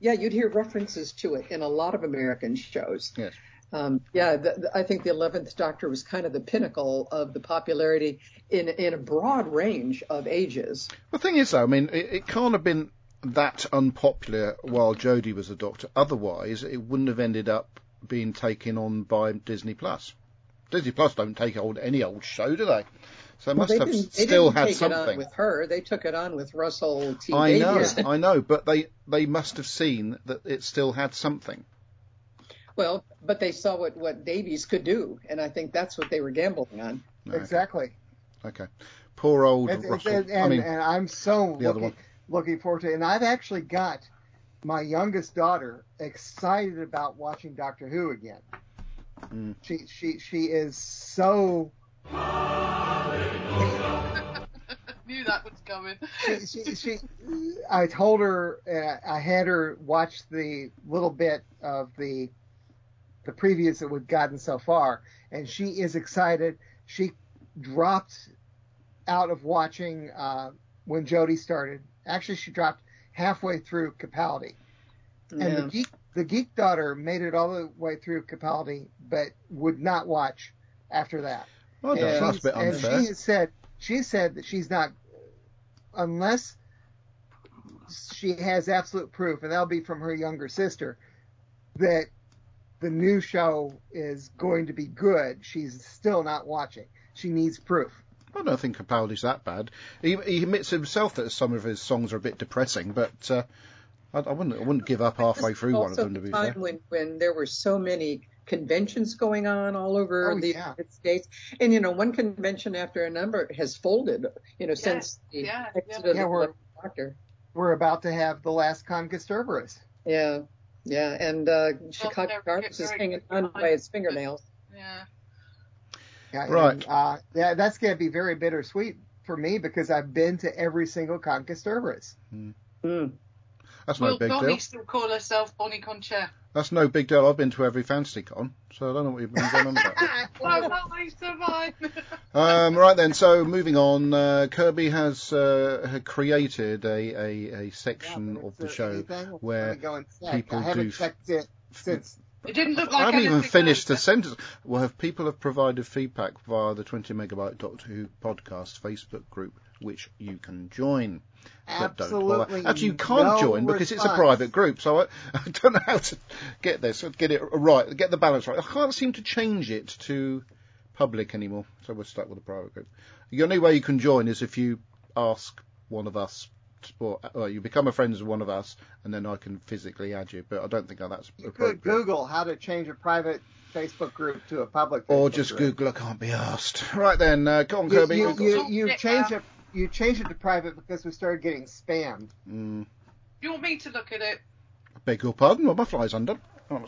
Yeah, you'd hear references to it in a lot of American shows. Yes. Um, yeah, the, the, I think the Eleventh Doctor was kind of the pinnacle of the popularity in in a broad range of ages. The thing is, though, I mean, it, it can't have been that unpopular while Jodie was a Doctor. Otherwise, it wouldn't have ended up being taken on by Disney Plus. Disney Plus don't take old any old show, do they? So it well, must have still had something. with her, they took it on with Russell T. I know, I know, but they they must have seen that it still had something. Well, but they saw what, what Davies could do, and I think that's what they were gambling on. Okay. Exactly. Okay. Poor old and, Russell. And, and, I mean, and I'm so looking, looking forward to it. And I've actually got my youngest daughter excited about watching Doctor Who again. Mm. She she she is so. Knew that was coming. she, she, she, I told her uh, I had her watch the little bit of the the previews that we've gotten so far, and she is excited. She dropped out of watching uh, when Jodie started. Actually, she dropped halfway through Capaldi, yeah. and the geek the geek daughter made it all the way through Capaldi, but would not watch after that. Oh, no, that's a bit unfair. And she said she said that she's not unless she has absolute proof, and that'll be from her younger sister, that the new show is going to be good, she's still not watching. She needs proof. I don't think Capaldi's that bad. He, he admits himself that some of his songs are a bit depressing, but uh, I, I, wouldn't I wouldn't give up halfway through one of them. To be time fair. when when there were so many conventions going on all over oh, the yeah. United States, and you know one convention after another has folded. You know yes. since the yeah, yeah. yeah we're, doctor. We're about to have the last Con Gesturberus. Yeah. Yeah, and uh, Chicago they're- Darkness they're is very hanging on by its fingernails. Yeah. Yeah, and, Right. uh, yeah, that's going to be very bittersweet for me because I've been to every single Conquest Cerberus. Mm. That's no Will big Bonnie deal. still call herself Bonnie Concher? That's no big deal. I've been to every fantasy con, so I don't know what you've been going on about. Survive, survive. Um, right then, so moving on, uh, Kirby has uh, had created a, a, a section Yeah, but of it's, the uh, show anything, where go and check. people I haven't do- checked it since. It didn't look like I haven't even anything finished the else. sentence. Well, have people have provided feedback via the 20 megabyte Doctor Who podcast Facebook group, which you can join. But don't. Absolutely. Actually, you can't no join because it's a private group, so I, I don't know how to get this, get it right, get the balance right. I can't seem to change it to public anymore, so we're stuck with a private group. The only way you can join is if you ask one of us, to- or, or you become a friend of one of us, and then I can physically add you. But I don't think that's You appropriate. could Google how to change a private Facebook group to a public. Or just group. Google. I can't be asked. Right then, uh, come on, You, Kirby. you, We've you, some- you Yeah. changed it. You changed it to private because we started getting spammed. Mm, You want me to look at it? I beg your pardon. Well, my fly's under. Oh,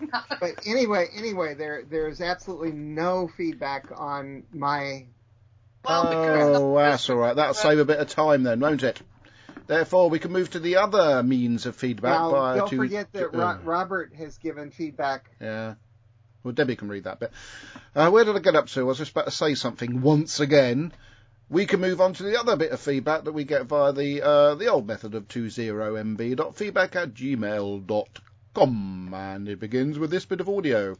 But anyway, anyway, there there's absolutely no feedback on my. Well, Oh, that's all right. That'll save a bit of time then, won't it? Therefore, we can move to the other means of feedback. Now, via don't to- forget that to- Ro- uh, Robert has given feedback. Yeah. Well, Debbie can read that bit. Uh, where did I get up to? I was just about to say something once again. We can move on to the other bit of feedback that we get via the uh, the old method of 20mb.feedback at gmail.com. And it begins with this bit of audio.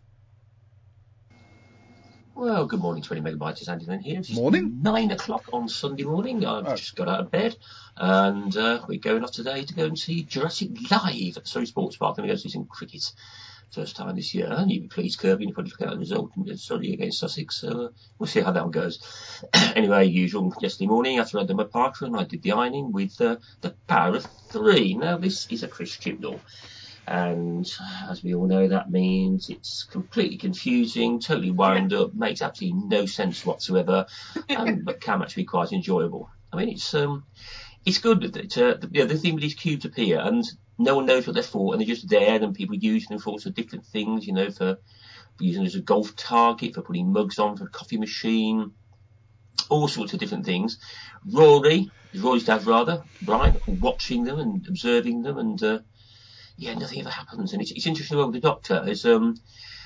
Well, good morning, 20 megabytes. It's Andy Lynn here. It's Morning. Nine o'clock on Sunday morning. I've Oh. just got out of bed and uh, we're going off today to go and see Jurassic Live at Surrey Sports Park. and we're going to see some cricket. First time this year. And be pleased, Kirby. Probably look at the result in Surrey against Sussex. So uh, we'll see how that one goes. anyway, usual yesterday morning after I'd done my park run, I did the ironing with uh, the power of three. Now, this is a Chris Chibnall. And as we all know, that means it's completely confusing, totally wound up, makes absolutely no sense whatsoever, um, but can actually be quite enjoyable. I mean, it's um, it's good that uh, the, you know, the thing with these cubes appear, and no one knows what they're for, and they're just there, and people use them for all sorts of different things, you know, for, using as a golf target, for putting mugs on, for a coffee machine, all sorts of different things. Rory, Rory's dad rather, Brian, watching them and observing them, and uh, yeah, nothing ever happens. And it's, it's interesting about the doctor is, um,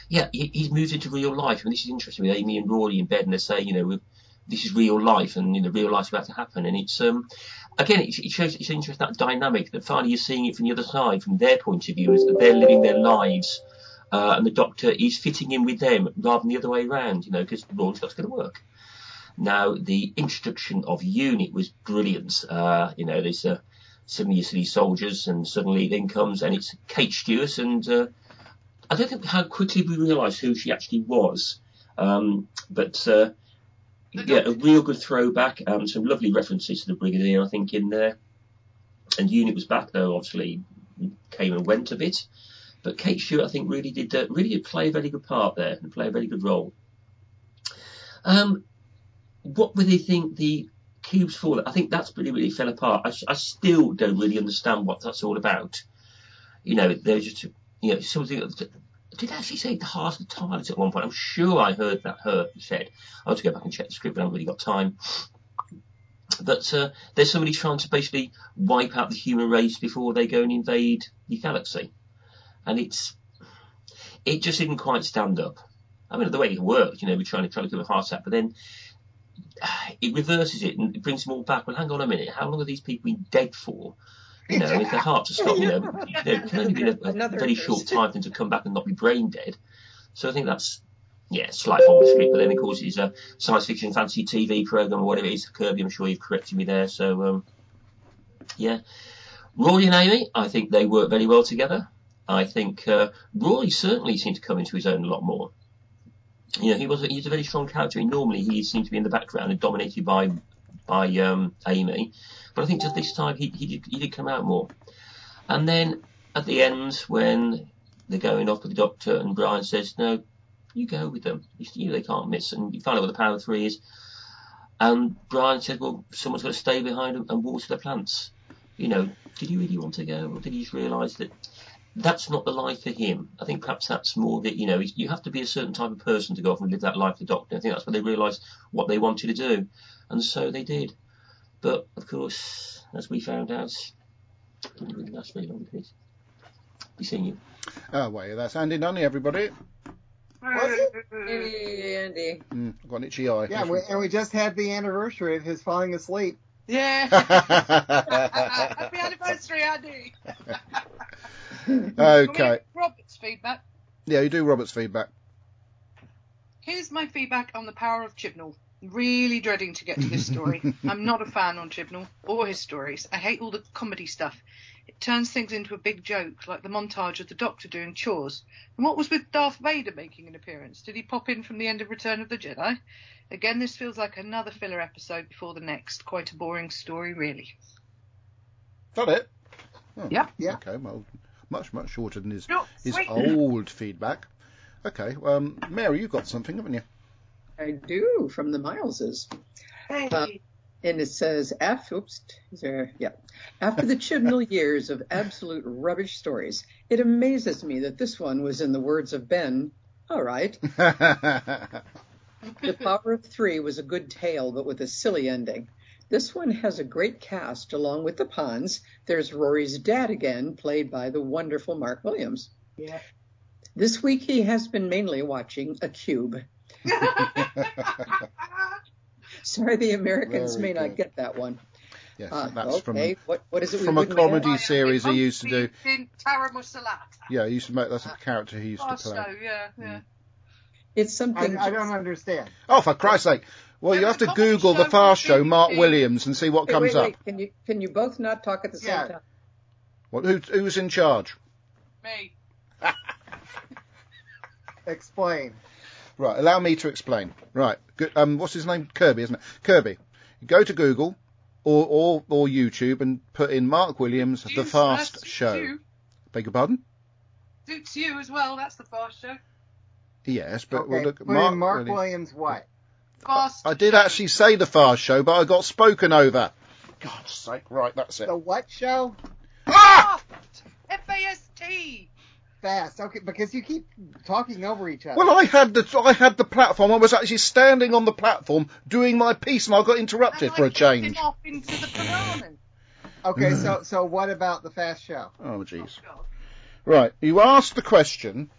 yeah, he, he's moved into real life. Mean, this is interesting with Amy and Rory in bed, and they're saying, you know, this is real life, and you know, real life's about to happen. And it's, um, again, it, it shows it's interesting that dynamic that finally you're seeing it from the other side, from their point of view, is that they're living their lives, uh, and the doctor is fitting in with them rather than the other way around, you know, because Rory's got to go to work. Now, the introduction of UNIT was brilliant. Uh, you know, there's uh, suddenly you see these soldiers, and suddenly it then comes, and it's Kate Stewart, and uh, I don't think how quickly we realised who she actually was. Um, but uh, yeah, a real good throwback. Um, some lovely references to the Brigadier, I think, in there. And Unit was back though, obviously came and went a bit. But Kate Stewart, I think, really did uh, really did play a very good part there and play a very good role. Um, what would they think the cubes for? I think that's really really fell apart. I, I still don't really understand what that's all about. You know, there's just you know something. Did actually say the heart of the TARDIS at one point? I'm sure I heard that her said. I'll have to go back and check the script, but I haven't really got time. But uh, there's somebody trying to basically wipe out the human race before they go and invade the galaxy, and it's it just didn't quite stand up. I mean, the way it worked, you know, we're trying to try to give a heart attack, but then it reverses it and it brings them all back. Well, hang on a minute, how long are these people been dead for? You know, if their hearts are stopped, you know, you know, it can only be a, a very short time for them to come back and not be brain dead. So I think that's yeah, slight the but then of course it's a science fiction fantasy TV program or whatever it is. Kirby, I'm sure you've corrected me there. So um, yeah, Rory and Amy, I think they work very well together. I think uh, Rory certainly seemed to come into his own a lot more. You know, he was a, he's a very strong character. and Normally, he seemed to be in the background and dominated by by um, Amy, but I think just this time he he did, he did come out more. And then at the end, when they're going off with the doctor, and Brian says, "No, you go with them. You, know they can't miss." And you find out what the power three is. And Brian said, "Well, someone's got to stay behind and, and water the plants." You know, did you really want to go, or did you just realise that that's not the life for him. I think perhaps that's more that you know you have to be a certain type of person to go off and live that life. The doctor. I think that's when they realised what they wanted to do, and so they did. But of course, as we found out, it didn't really last very long, did it? Be seeing you. Oh, wait, that's Andy Nunny, everybody. Was? Hey, Andy. Mm, I've got an itchy eye. Yeah, we, and we just had the anniversary of his falling asleep. Yeah. Happy anniversary, Andy. okay. Robert's feedback. Yeah, you do Robert's feedback. Here's my feedback on the power of Chibnall. Really dreading to get to this story. I'm not a fan on Chibnall or his stories. I hate all the comedy stuff. It turns things into a big joke, like the montage of the Doctor doing chores. And what was with Darth Vader making an appearance? Did he pop in from the end of Return of the Jedi? Again, this feels like another filler episode before the next. Quite a boring story, really. Got it? Oh, Yeah. Yeah. Okay, well, much, much shorter than his, Short, his old feedback. Okay, um, Mary, you've got something, haven't you? I do from the Mileses. Hey. Uh, And it says, after, oops, is there, yeah. After the Chibnall years of absolute rubbish stories, it amazes me that this one was in the words of Ben. All right. The Power of Three was a good tale, but with a silly ending. This one has a great cast along with the Ponds. There's Rory's dad again, played by the wonderful Mark Williams. Yeah. This week he has been mainly watching A Cube. Sorry, the Americans Very may not get that one. yes, Uh, that's from okay, what, what is it from a wouldn't get? comedy series he used to do. In Tara Mussolata. Yeah, he used to make that's a character he used Oh, to play. so, yeah, yeah. It's I, something. I don't understand. Oh, for Christ's sake! Well, you have to Google the show Fast Show, Mark BBC. Williams, and see what Wait, comes wait, up. wait, Can you can you both not talk at the same Yeah. time? What, who, who's in charge? Me. Explain. Right, allow me to explain. Right, good, um, what's his name? Kirby, isn't it? Kirby. Go to Google or or, or YouTube and put in Mark Williams, The Suits- Fast that Show. You. Beg your pardon? Suits you as well. That's the fast show. Yes, but okay, well, look, put Mark, in Mark Williams- Williams what? Fast. I did actually say The Fast Show, but I got spoken over. God's sake! Right, that's it. The what show? Ah! F A S T. Fast. Okay, because you keep talking over each other. Well, I had the I had the platform. I was actually standing on the platform doing my piece, and I got interrupted And for I a change. Off into the piranha. okay, so so what about the fast show? Oh, Oh, jeez. God. Right, you asked the question.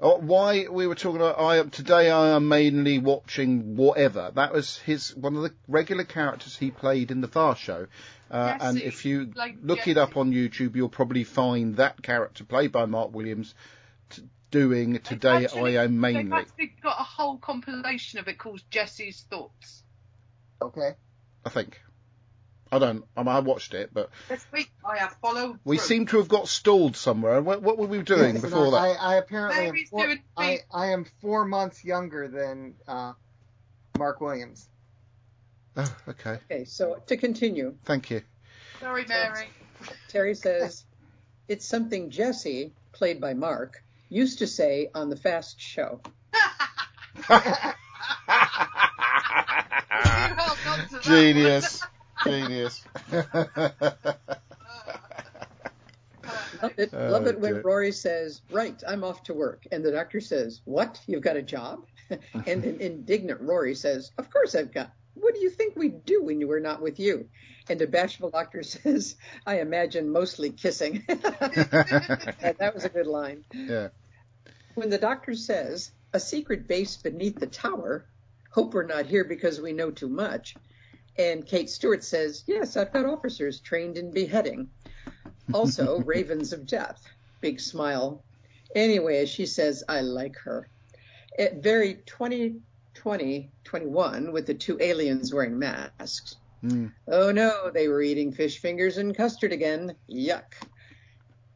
Uh, Why we were talking about I am today I am mainly watching whatever. That was his one of the regular characters he played in the Fast Show. Uh, and Jesse, if you like look it up on YouTube, you'll probably find that character played by Mark Williams t- doing today Actually, I am mainly. They've actually got a whole compilation of it called Jesse's Thoughts. Okay. I think. I don't. I, mean, I watched it, but This week I have followed. we through. seem to have got stalled somewhere. What, what were we doing Yes, before I, that? I, I apparently am four, doing I. I am four months younger than uh, Mark Williams. Oh, okay. Okay, so to continue, Thank you. Sorry, Mary. Terry says it's something Jesse, played by Mark, used to say on the Fast Show. You held on to that Genius. Genius. Love it, Oh, love it when. Rory says, "Right, I'm off to work," and the doctor says, "What? You've got a job?" and an indignant Rory says, "Of course I've got. What do you think we do when we're not with you?" And the bashful doctor says, "I imagine mostly kissing." that that was a good line. yeah. When the doctor says, a secret base beneath the tower, hope we're not here because we know too much, and Kate Stewart says, yes, I've got officers trained in beheading. Also, ravens of death. Big smile. Anyway, she says, I like her. It very 2020, 21 with the two aliens wearing masks. Mm. Oh no, they were eating fish fingers and custard again. Yuck.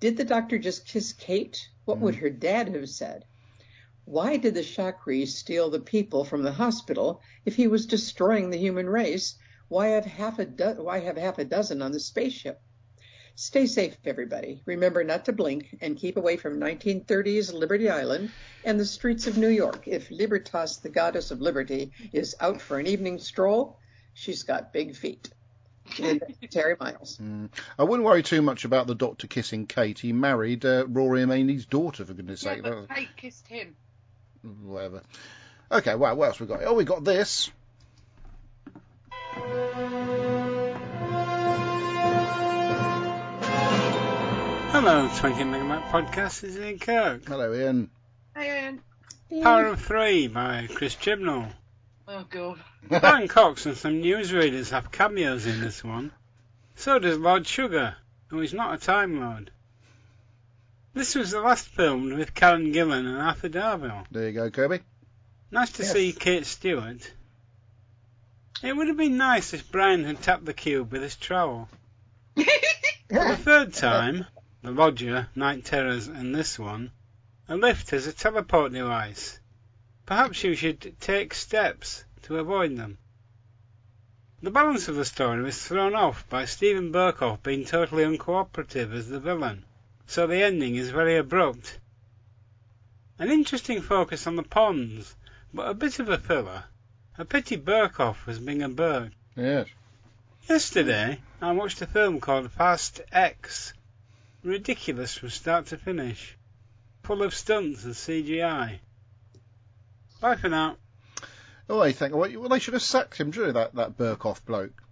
Did the doctor just kiss Kate? What would her dad have said? Why did the Shakri steal the people from the hospital if he was destroying the human race? Why have half a do- why have half a dozen on the spaceship? Stay safe, everybody. Remember not to blink and keep away from 1930s Liberty Island and the streets of New York. If Libertas, the goddess of liberty, is out for an evening stroll, she's got big feet. Terry Miles. Mm. I wouldn't worry too much about the Doctor kissing Kate. He married uh, Rory Maney's daughter, for goodness Yeah, sake. but Kate kissed him. whatever. Okay, well, what else we got? Oh, we got this. Hello, 20 Megabyte Podcast. This is Ian Kirk. Hello, Ian. Hey, Ian. Power of Three by Chris Chibnall. Oh, God. Dan Cox and some newsreaders have cameos in this one. So does Lord Sugar, who is not a Time Lord. This was the last filmed with Karen Gillan and Arthur Darvill. there you go, Kirby. Nice to Yes. see Kate Stewart. It would have been nice if Brian had tapped the cube with his trowel. For the third time, the Lodger, Night Terrors, and this one, a lift has a teleport device. Perhaps you should take steps to avoid them. The balance of the story was thrown off by Steven Berkoff being totally uncooperative as the villain, so the ending is very abrupt. An interesting focus on the ponds, but a bit of a filler. A pity Berkoff was being a Burke. Yes. Yesterday, I watched a film called Fast X. Ridiculous from start to finish. Full of stunts and CGI. Bye for now. Oh, I think well, they should have sacked him, shouldn't they, that that Berkoff bloke?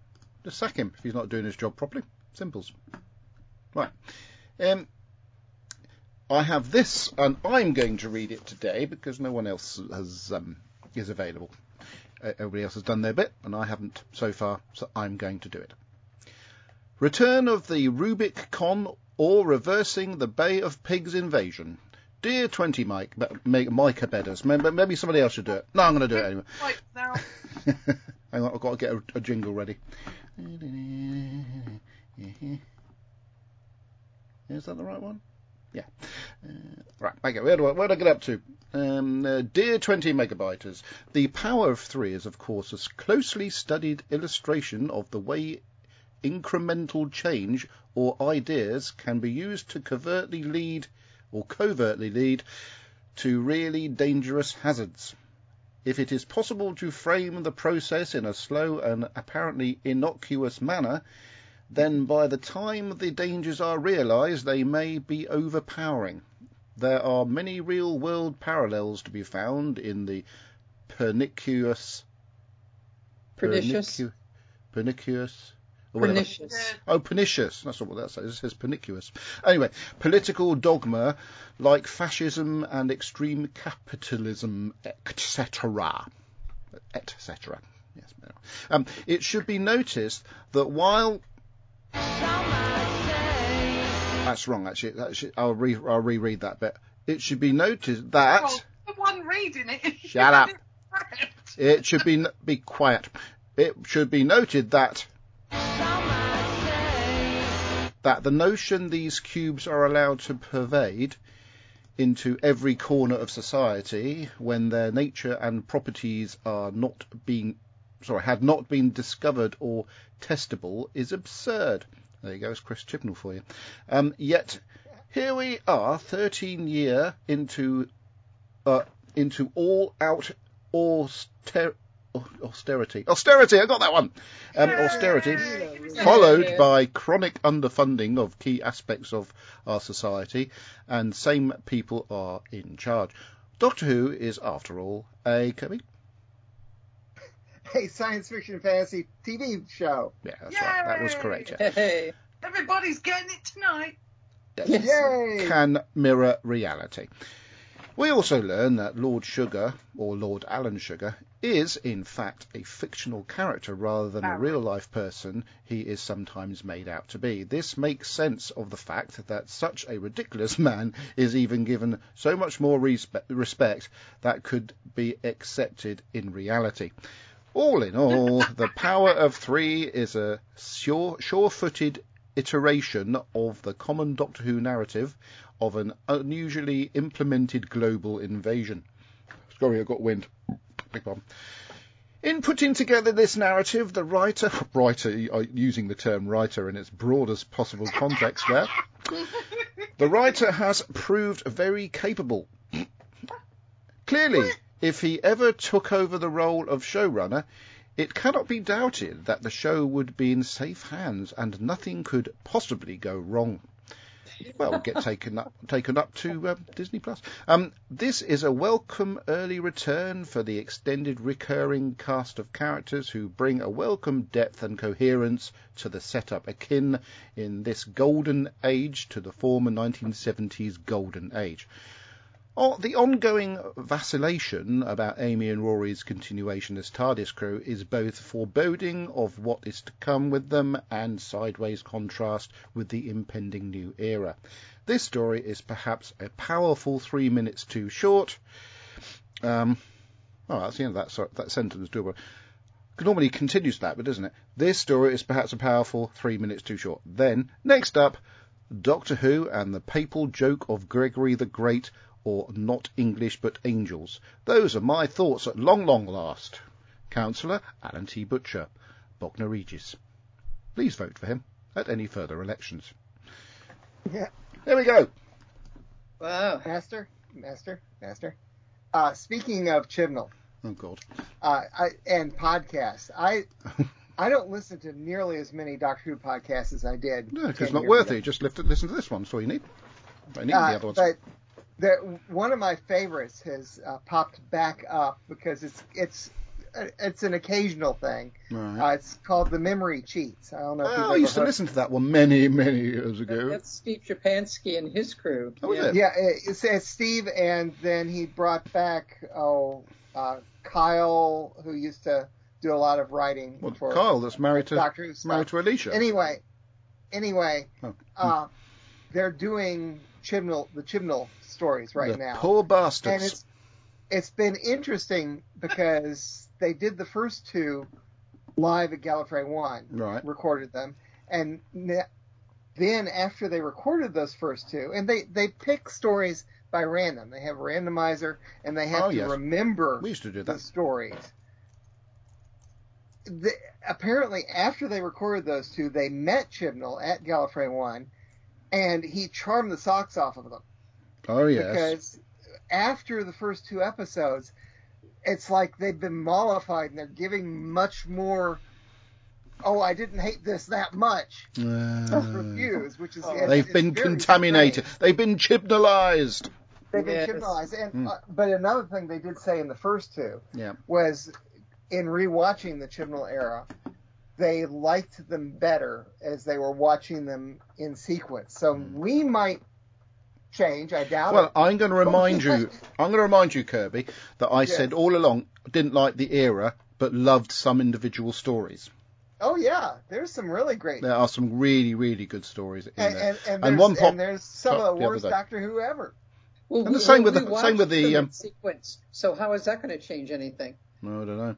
Just sack him if he's not doing his job properly. Simples. Right. Um, I have this, and I'm going to read it today because no one else has um, is available. Everybody else has done their bit, and I haven't so far, so I'm going to do it. Return of the Rubik Con or reversing the Bay of Pigs invasion. Dear 20 Mike, Micah Bedders, maybe, maybe somebody else should do it. No, I'm going to do it anyway. Right, now. Hang on, I've got to get a, a jingle ready. Is that the right one? Yeah. Uh, right, okay, where do I, where I get up to? Um, uh, dear 20 megabyters, the power of three is, of course, a closely studied illustration of the way incremental change or ideas can be used to covertly lead or covertly lead to really dangerous hazards. If it is possible to frame the process in a slow and apparently innocuous manner, then by the time the dangers are realized, they may be overpowering. There are many real world parallels to be found in the pernicious. Pernicious. pernicu- pernicious. Pernicious. Oh, pernicious. That's not what that says. It says pernicious. Anyway, political dogma like fascism and extreme capitalism, etc. etc. Yes. Um, it should be noticed that while that's wrong, actually. That should, I'll, re, I'll reread that bit. It should be noted that Oh, the one reading it. Shut up. it should be be quiet. It should be noted that that the notion these cubes are allowed to pervade into every corner of society when their nature and properties are not being sorry had not been discovered or testable is absurd. There you go, it's Chris Chibnall for you. Um, yet here we are, 13 year into uh, into all out auster- austerity. Austerity, I got that one. Um, austerity, followed by chronic underfunding of key aspects of our society, and same people are in charge. Doctor Who is, after all, a. a science fiction fantasy TV show. Yeah, that's right. That was correct. Yeah. Hey. Everybody's getting it tonight. Yes. Yay! can mirror reality. We also learn that Lord Sugar, or Lord Alan Sugar, is in fact a fictional character rather than a real life person he is sometimes made out to be. This makes sense of the fact that such a ridiculous man is even given so much more respe- respect that could be accepted in reality. All in all, the power of three is a sure, sure-footed iteration of the common Doctor Who narrative of an unusually implemented global invasion. Sorry, I got wind. Big pardon. In putting together this narrative, the writer, writer, uh, using the term writer in its broadest possible context there, the writer has proved very capable. Clearly, if he ever took over the role of showrunner, It cannot be doubted that the show would be in safe hands and nothing could possibly go wrong. Well, get taken up taken up to um, Disney Plus. Um, this is a welcome early return for the extended recurring cast of characters who bring a welcome depth and coherence to the setup, akin in this golden age to the former 1970s golden age. The ongoing vacillation about Amy and Rory's continuation as TARDIS crew is both foreboding of what is to come with them and sideways contrast with the impending new era. This story is perhaps a powerful three minutes too short. Um, oh, that's the end of that, that sentence, doable. Normally continues that, but doesn't it? This story is perhaps a powerful three minutes too short. Then, next up, Doctor Who and the papal joke of Gregory the Great or not English but angels. Those are my thoughts at long, long last. Councillor Alan T. Butcher, Bognor Regis. Please vote for him at any further elections. Yeah. There we go. Wow. Master, master, master. Uh, speaking of Chibnall. Oh God. Uh, I, and podcasts, I I don't listen to nearly as many Doctor Who podcasts as I did. No, because it's not worth ago. it. Just lift it, listen to this one. That's all you need. I need uh, the other ones. But the, one of my favorites has uh, popped back up because it's it's it's an occasional thing. Right. Uh, it's called the Memory Cheats. I don't know. Oh, I used to listen to that one many many years ago. That's Steve Schapansky and his crew. Oh, yeah. It? Yeah, it's, it's, Steve, and then he brought back oh uh, Kyle, who used to do a lot of writing well, for Kyle. That's married to Doctor married to Alicia. Anyway, anyway, oh. uh, they're doing Chibnall the Chibnall stories right the now. Poor bastards. And it's it's been interesting because they did the first two live at Gallifrey One, right? Recorded them, and then after they recorded those first two, and they they pick stories by random. They have a randomizer, and they have oh, to yes. remember we used to do that. the stories. The, apparently, after they recorded those two, they met Chibnall at Gallifrey One, and he charmed the socks off of them. Oh yes. Because after the first two episodes, it's like they've been mollified and they're giving much more. Oh, I didn't hate this that much. Uh, reviews, which is oh. they've been contaminated. Strange. They've been chibnalized. They've been Yes. chibnalized. And Mm. uh, but another thing they did say in the first two Yeah. was in rewatching the Chibnall era, they liked them better as they were watching them in sequence. So we might change. I doubt Well, it. I'm going to remind you. I'm going to remind you, Kirby, that I Yes. said all along didn't like the era, but loved some individual stories. Oh yeah, there's some really great. There are some really, really good stories in and, there. and, and, And there's, one pop- and there's some of the the worst day. Doctor Who ever. Well, And the same well, with the- same with the, um, sequence. So how is that going to change anything? No, I don't know.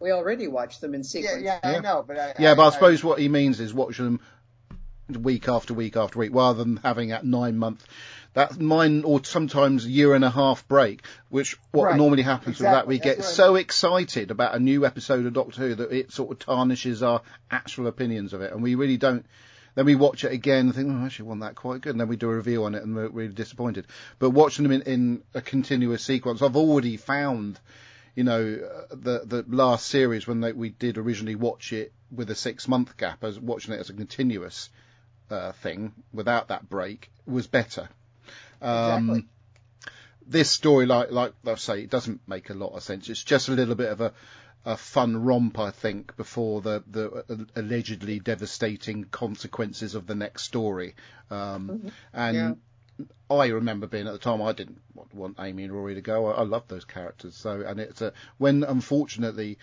We already watched them in Yeah, sequence. yeah, Yeah. I know, but I, Yeah, but I, I suppose what he means is watch them week after week after week, rather than having that nine month, that nine or sometimes year and a half break, which what Right. normally happens with that, we That's get what I so excited about a new episode of Doctor Who that it sort of tarnishes our actual opinions of it, and we really don't. Then we watch it again and think, oh, I actually want that quite good. And then we do a review on it and we're really disappointed. But watching them in, in a continuous sequence, I've already found, you know, uh, the the last series when they, we did originally watch it with a six month gap, as watching it as a continuous uh, thing without that break was better. Um, Exactly. This story, like like I say, it doesn't make a lot of sense. It's just a little bit of a a fun romp, I think, before the the uh, allegedly devastating consequences of the next story. Um, and I remember being at the time I didn't want, Amy and Rory to go. I, I love those characters. So and it's a, when unfortunately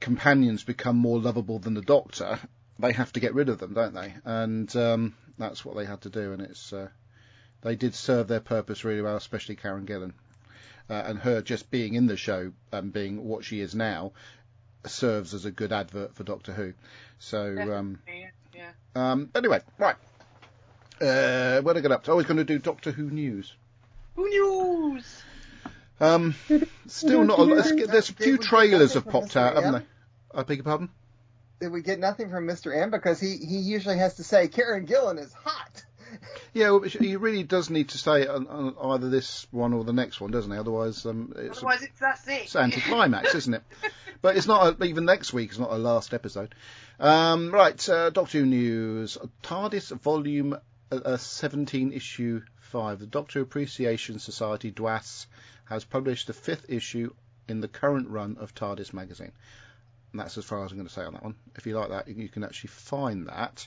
companions become more lovable than the Doctor, they have to get rid of them, don't they? And um, that's what they had to do. And it's uh, they did serve their purpose really well, especially Karen Gillan. Uh, and her just being in the show and being what she is now serves as a good advert for Doctor Who. So um, Yeah, um, anyway, right. Uh, what did I get up to? I was going to do Doctor Who news. Who knows? Um, still not. A lot. There's, there's a few trailers have popped out, haven't they? I beg your pardon. Did we get nothing from Mr. M because he he usually has to say Karen Gillan is hot. Yeah, well, he really does need to stay on, on either this one or the next one, doesn't he? Otherwise, um, it's, Otherwise, it's that's it. it's anticlimax, isn't it? But it's not a, even next week. It's not a last episode. Um, right, uh, Doctor Who news. TARDIS volume uh, uh, 17 issue five. The Doctor Appreciation Society (DWAS) has published the fifth issue in the current run of TARDIS magazine. And that's as far as I'm going to say on that one. If you like that, you, can actually find that.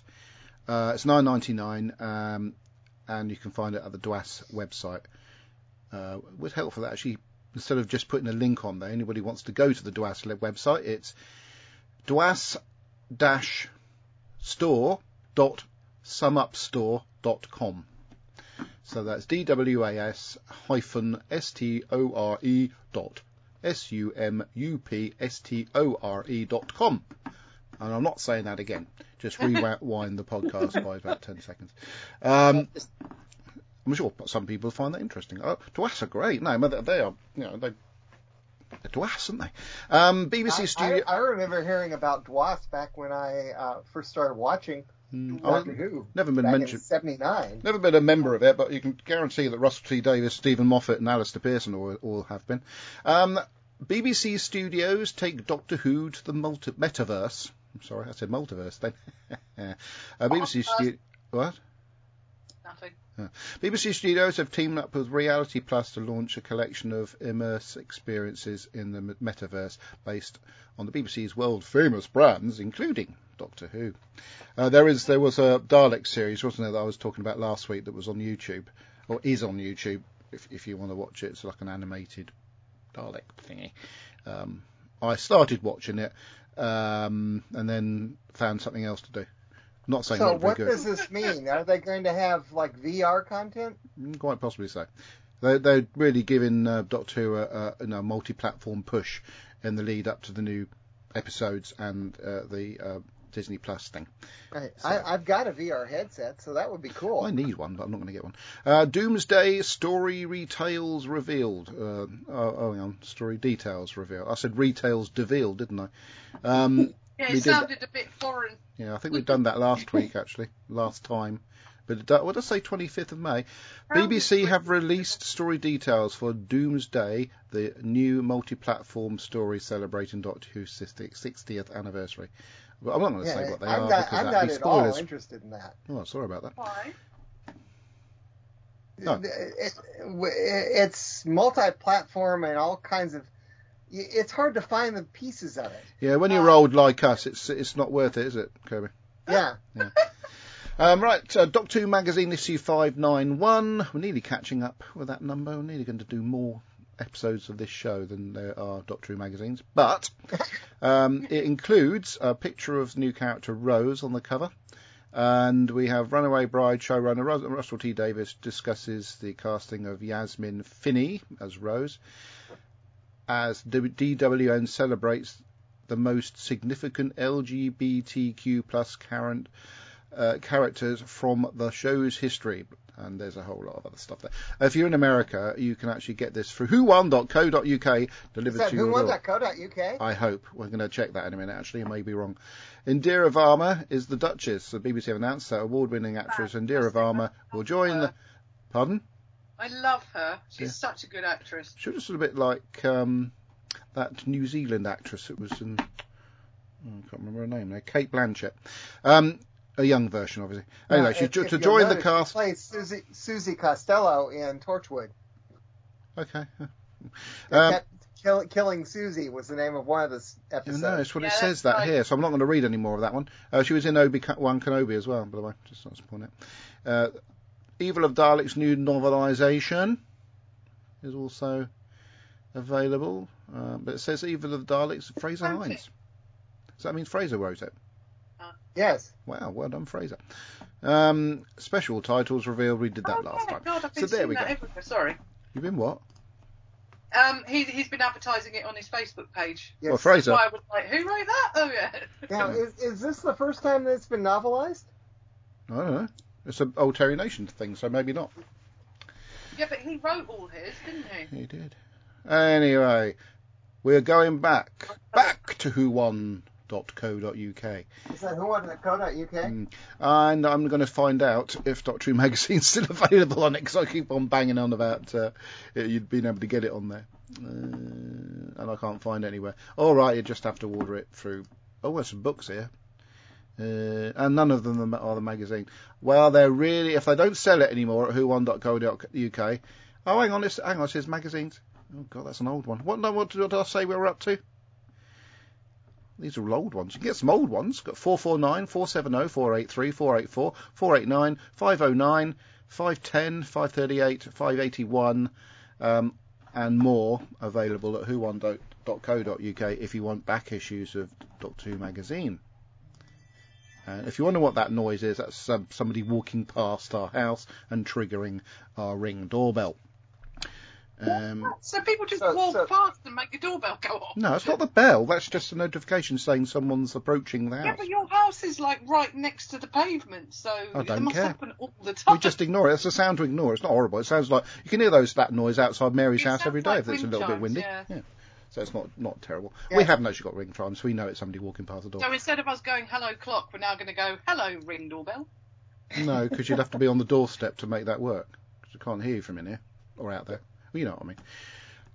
Uh, it's 9.99, um, and you can find it at the DWAS website. Uh, was helpful that actually instead of just putting a link on there, anybody wants to go to the DWAS website, it's dwas-store.sumupstore.com. So that's D-W-A-S hyphen S-T-O-R-E dot S-U-M-U-P-S-T-O-R-E dot com. And I'm not saying that again. Just rewind the podcast by about 10 seconds. Um, I'm sure some people find that interesting. Oh, Dwas are great. No, but they are, you know, they, they're Dwas, aren't they? Um, BBC I, Studio. I, I remember hearing about Dwas back when I uh, first started watching Hmm, Doctor Who. never been back mentioned. '79. Never been a member of it, but you can guarantee that Russell T Davies, Steven Moffat, and Alistair Pearson all, all have been. Um, BBC Studios take Doctor Who to the multi- metaverse. I'm sorry, I said multiverse then. uh, BBC Studios. What? Nothing. BBC Studios have teamed up with Reality Plus to launch a collection of immersive experiences in the metaverse based on the BBC's world famous brands, including Doctor Who. Uh, there is there was a Dalek series, wasn't there, that I was talking about last week that was on YouTube, or is on YouTube if if you want to watch it. It's like an animated Dalek thingy. Um, I started watching it um, and then found something else to do. Not saying So what does this mean? Are they going to have like VR content? Mm, Quite possibly so. They're, they're really giving uh, Doctor Who a, a you know, multi-platform push in the lead up to the new episodes and uh, the uh, Disney Plus thing. I, So- I, I've got a VR headset, so that would be cool. I need one, but I'm not going to get one. Uh, Doomsday story retails revealed. Uh, oh, oh, hang on, story details revealed. I said retails revealed, didn't I? Um, Yeah, We it did- sounded a bit foreign. yeah, I think we've done that last week actually, last time. But it, what did I say? 25th of May. BBC have released story details for Doomsday, the new multi-platform story celebrating Doctor Who's 60th 60th anniversary. But I'm not going to say what they I'm are not, because I'm that'd not be at all spoilers. interested in that. Oh, sorry about that. Why? Oh. It, it, it's multi-platform and all kinds of. It's hard to find the pieces of it. Yeah, when you're old like us, it's it's not worth it, is it, Kirby? Yeah. Um, right, uh, Doctor Who magazine issue 591. We're nearly catching up with that number. We're nearly going to do more episodes of this show than there are Doctor Who magazines. But um, it includes a picture of the new character Rose on the cover. And we have Runaway Bride showrunner Rus- Russell T Davies discusses the casting of Yasmin Finney as Rose. As DWM celebrates the most significant LGBTQ plus current uh, characters from the show's history. And there's a whole lot of other stuff there. If you're in America, you can actually get this through whowon.co.uk Is delivered that to your door. whowon.co.uk? I hope. We're going to check that in a minute, actually. I may be wrong. Indira Varma is the Duchess. The BBC have announced that award-winning actress Indira Varma will join the... Pardon? I love her. She's Yeah. such a good actress. She was a little bit like um, that New Zealand actress that was in. oh, I can't remember her name now. Cate Blanchett. Um, a young version, obviously. Anyway, Uh, she if- jo- if to you'll join the cast. She plays Suzie, Suzie Costello in Torchwood. Okay. Um, kill, killing Suzie was the name of one of the s- Yeah, episodes. no, it's what it says that right. here, so I'm not going to read any more of that one. Uh, she was in Obi Wan Kenobi as well, by the way. Just not to point out. Uh, Evil of Dalek's new novelisation is also available, uh, but it says Evil of Dalek's Frazer Wrote it. Hines. Does that means Frazer wrote it? Yes. Wow, well done, Frazer. Um, special titles revealed. We did that oh, last yeah, time. God, I've So been there seeing we that go. everywhere. Sorry. You've been what? Um, he, he's been advertising it on his Facebook page. yes. Well, Frazer. That's why I was like, who wrote that? Oh, yeah. Now, is, is this the first time that it's been novelized? I don't know. It's an old Terry Nation thing, so maybe not. Yeah, but he wrote all his, didn't he? He did. Anyway, we're going back, back to who1.co.uk. Is that? Mm. And I'm going to find out if Doctor Who magazine's still available on it because I keep on banging on about uh, you'd been able to get it on there, uh, and I can't find it anywhere. All right, you just have to order it through. Oh, there's some books here. Uh, and none of them are the magazine. Well, they're really, if they don't sell it anymore at who1.co.uk, oh, hang on, it's, hang on, it says magazines. Oh, God, that's an old one. What, what did I say we were up to? These are old ones. You can get some old ones. Got 449, 470, 483, 484, 489, 509, 510, 538, 581, um, and more available at who1.co.uk if you want back issues of Doctor Who magazine. And if you wonder what that noise is, that's um, somebody walking past our house and triggering our ring doorbell. Um, so people just so- walk so- past and make the doorbell go off. no, it's not the bell. That's just a notification saying someone's approaching the house. Yeah, but your house is like right next to the pavement, so I it don't must care. happen all the time. We just ignore it. It's a sound to ignore. It's not horrible. It sounds like you can hear those that noise outside Mary's It house every day like if it's a wind little bit windy. yeah. So it's not not terrible. Yeah. We haven't actually got ring chimes. So we know it's somebody walking past the door. So instead of us going hello clock, we're now going to go hello ring doorbell. No, because you'd have to be on the doorstep to make that work. Because I can't hear you from in here or out there. Well, you know what I mean.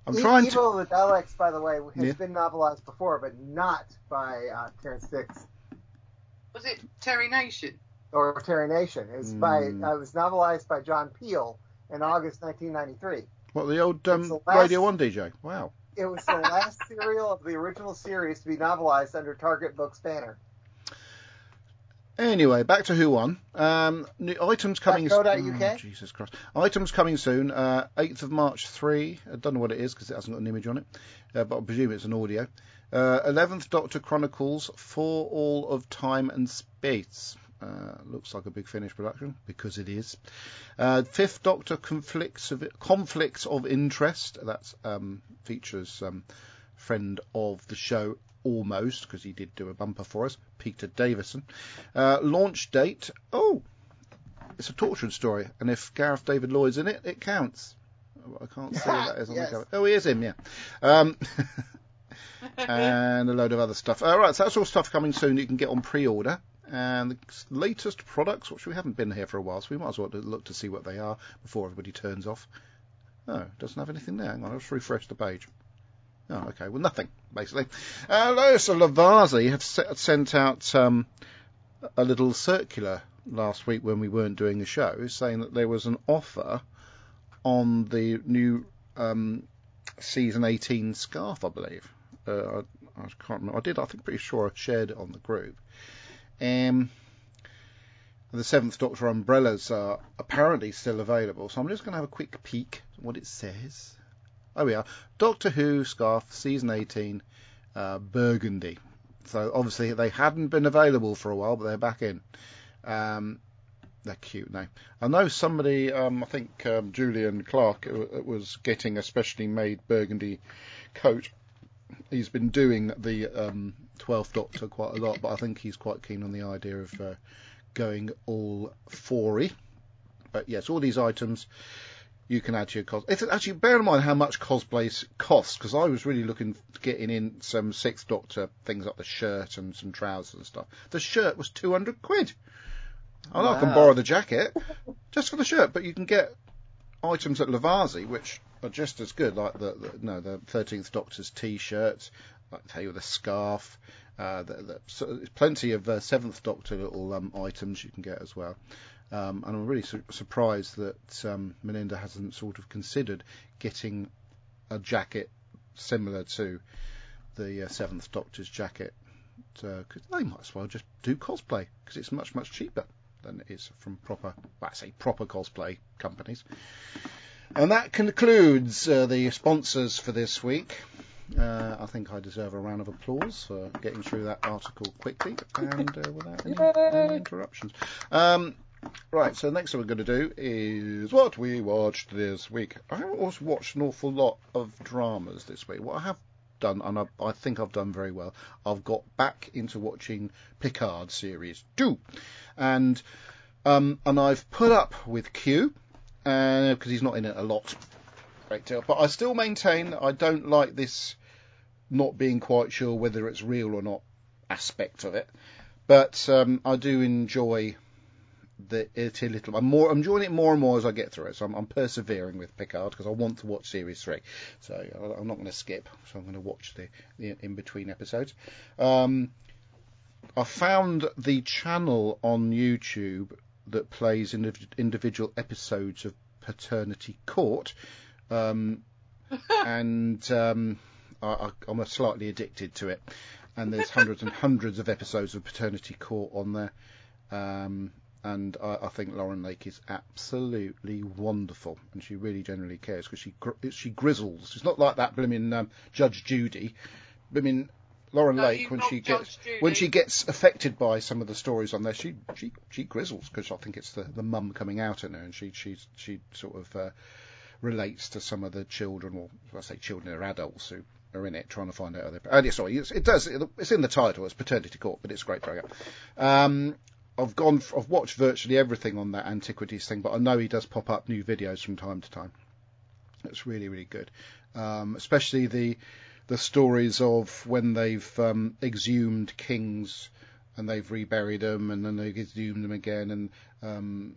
I'm E- trying to. Evil of the Daleks, by the way, has Yeah. been novelized before, but not by uh, Terrance Dicks Was it Terry Nation? or Terry Nation. It was by Hmm. uh, it was novelized by John Peel in August 1993. What the old um, the last- Radio One DJ? Wow. It was the last serial of the original series to be novelized under Target Books banner. Anyway, back to Who Won. Um, new items coming. Oh, Jesus Christ! Items coming soon. Uh, 8th of March three. I don't know what it is because it hasn't got an image on it, uh, but I presume it's an audio. Uh, 11th Doctor Chronicles for all of time and space. Uh, looks like a big finish production because it is. Uh, Fifth Doctor conflicts of conflicts of interest. That's um, features um, friend of the show almost because he did do a bumper for us, Peter Davison. Uh, launch date. Oh, it's a Torchwood story, and if Gareth David Lloyd's in it, it counts. I can't see what that is on Yes. the cover. Oh, he is him, yeah. Um, and a load of other stuff. All right, so that's all stuff coming soon. You can get on pre-order. And the latest products, which we haven't been here for a while, so we might as well look to see what they are before everybody turns off. No, it doesn't have anything there. Hang on, I'll just refresh the page. Oh, okay. Well, nothing, basically. Uh, so Lavazi have se- sent out um, a little circular last week when we weren't doing the show saying that there was an offer on the new um, season 18 scarf, I believe. Uh, I, I can't remember. I did, I think, pretty sure I shared it on the group. Um, the Seventh Doctor umbrellas are apparently still available, so I'm just going to have a quick peek at what it says. Oh, we are. Doctor Who scarf, season 18, uh, burgundy. So obviously they hadn't been available for a while, but they're back in. Um, they're cute now. I know somebody, um, I think um, Julian Clark, uh, was getting a specially made burgundy coat. He's been doing the um, 12th Doctor quite a lot, but I think he's quite keen on the idea of uh, going all foury. But yes, all these items you can add to your cos. It's actually bear in mind how much cosplays cost because I was really looking getting in some Sixth Doctor things like the shirt and some trousers and stuff. The shirt was two hundred quid. I know I can borrow the jacket just for the shirt, but you can get items at Lavazi which are just as good, like the, the no the Thirteenth Doctor's T-shirt, like I tell you the scarf. Uh, the, the, so there's plenty of uh, Seventh Doctor little um, items you can get as well. Um, and I'm really su- surprised that um, Melinda hasn't sort of considered getting a jacket similar to the uh, Seventh Doctor's jacket. Because they might as well just do cosplay because it's much much cheaper than it is from proper, well, I say proper cosplay companies. And that concludes uh, the sponsors for this week. Uh, I think I deserve a round of applause for getting through that article quickly and uh, without any, any interruptions. Um, Right, so next thing we're going to do is what we watched this week. I haven't also watched an awful lot of dramas this week. What I have done, and I, I think I've done very well, I've got back into watching Picard series two, and um, and I've put up with Q because he's not in it a lot, great deal. But I still maintain I don't like this not being quite sure whether it's real or not aspect of it, but um, I do enjoy the a little. I'm more I'm enjoying it more and more as I get through it. So I'm, I'm persevering with Picard because I want to watch series three. So I- I'm not going to skip. So I'm going to watch the, the in between episodes. Um, I found the channel on YouTube that plays indiv- individual episodes of Paternity Court, um, and um, I, I, I'm slightly addicted to it. And there's hundreds and hundreds of episodes of Paternity Court on there. Um, and I, I think Lauren Lake is absolutely wonderful, and she really generally cares because she gr- she grizzles. She's not like that blooming um, Judge Judy. Blooming Lauren No, Lake when she Judge gets Judy. when she gets affected by some of the stories on there, she she she grizzles because I think it's the the mum coming out in her, and she she she sort of uh, relates to some of the children, or I say children, they're adults who are in it trying to find out. How they oh, yeah, sorry, it's, it does. It's in the title. It's paternity court, but it's a great program. Um, I've gone. I've watched virtually everything on that antiquities thing, but I know he does pop up new videos from time to time. It's really really good, um, especially the the stories of when they've um, exhumed kings and they've reburied them and then they've exhumed them again and um,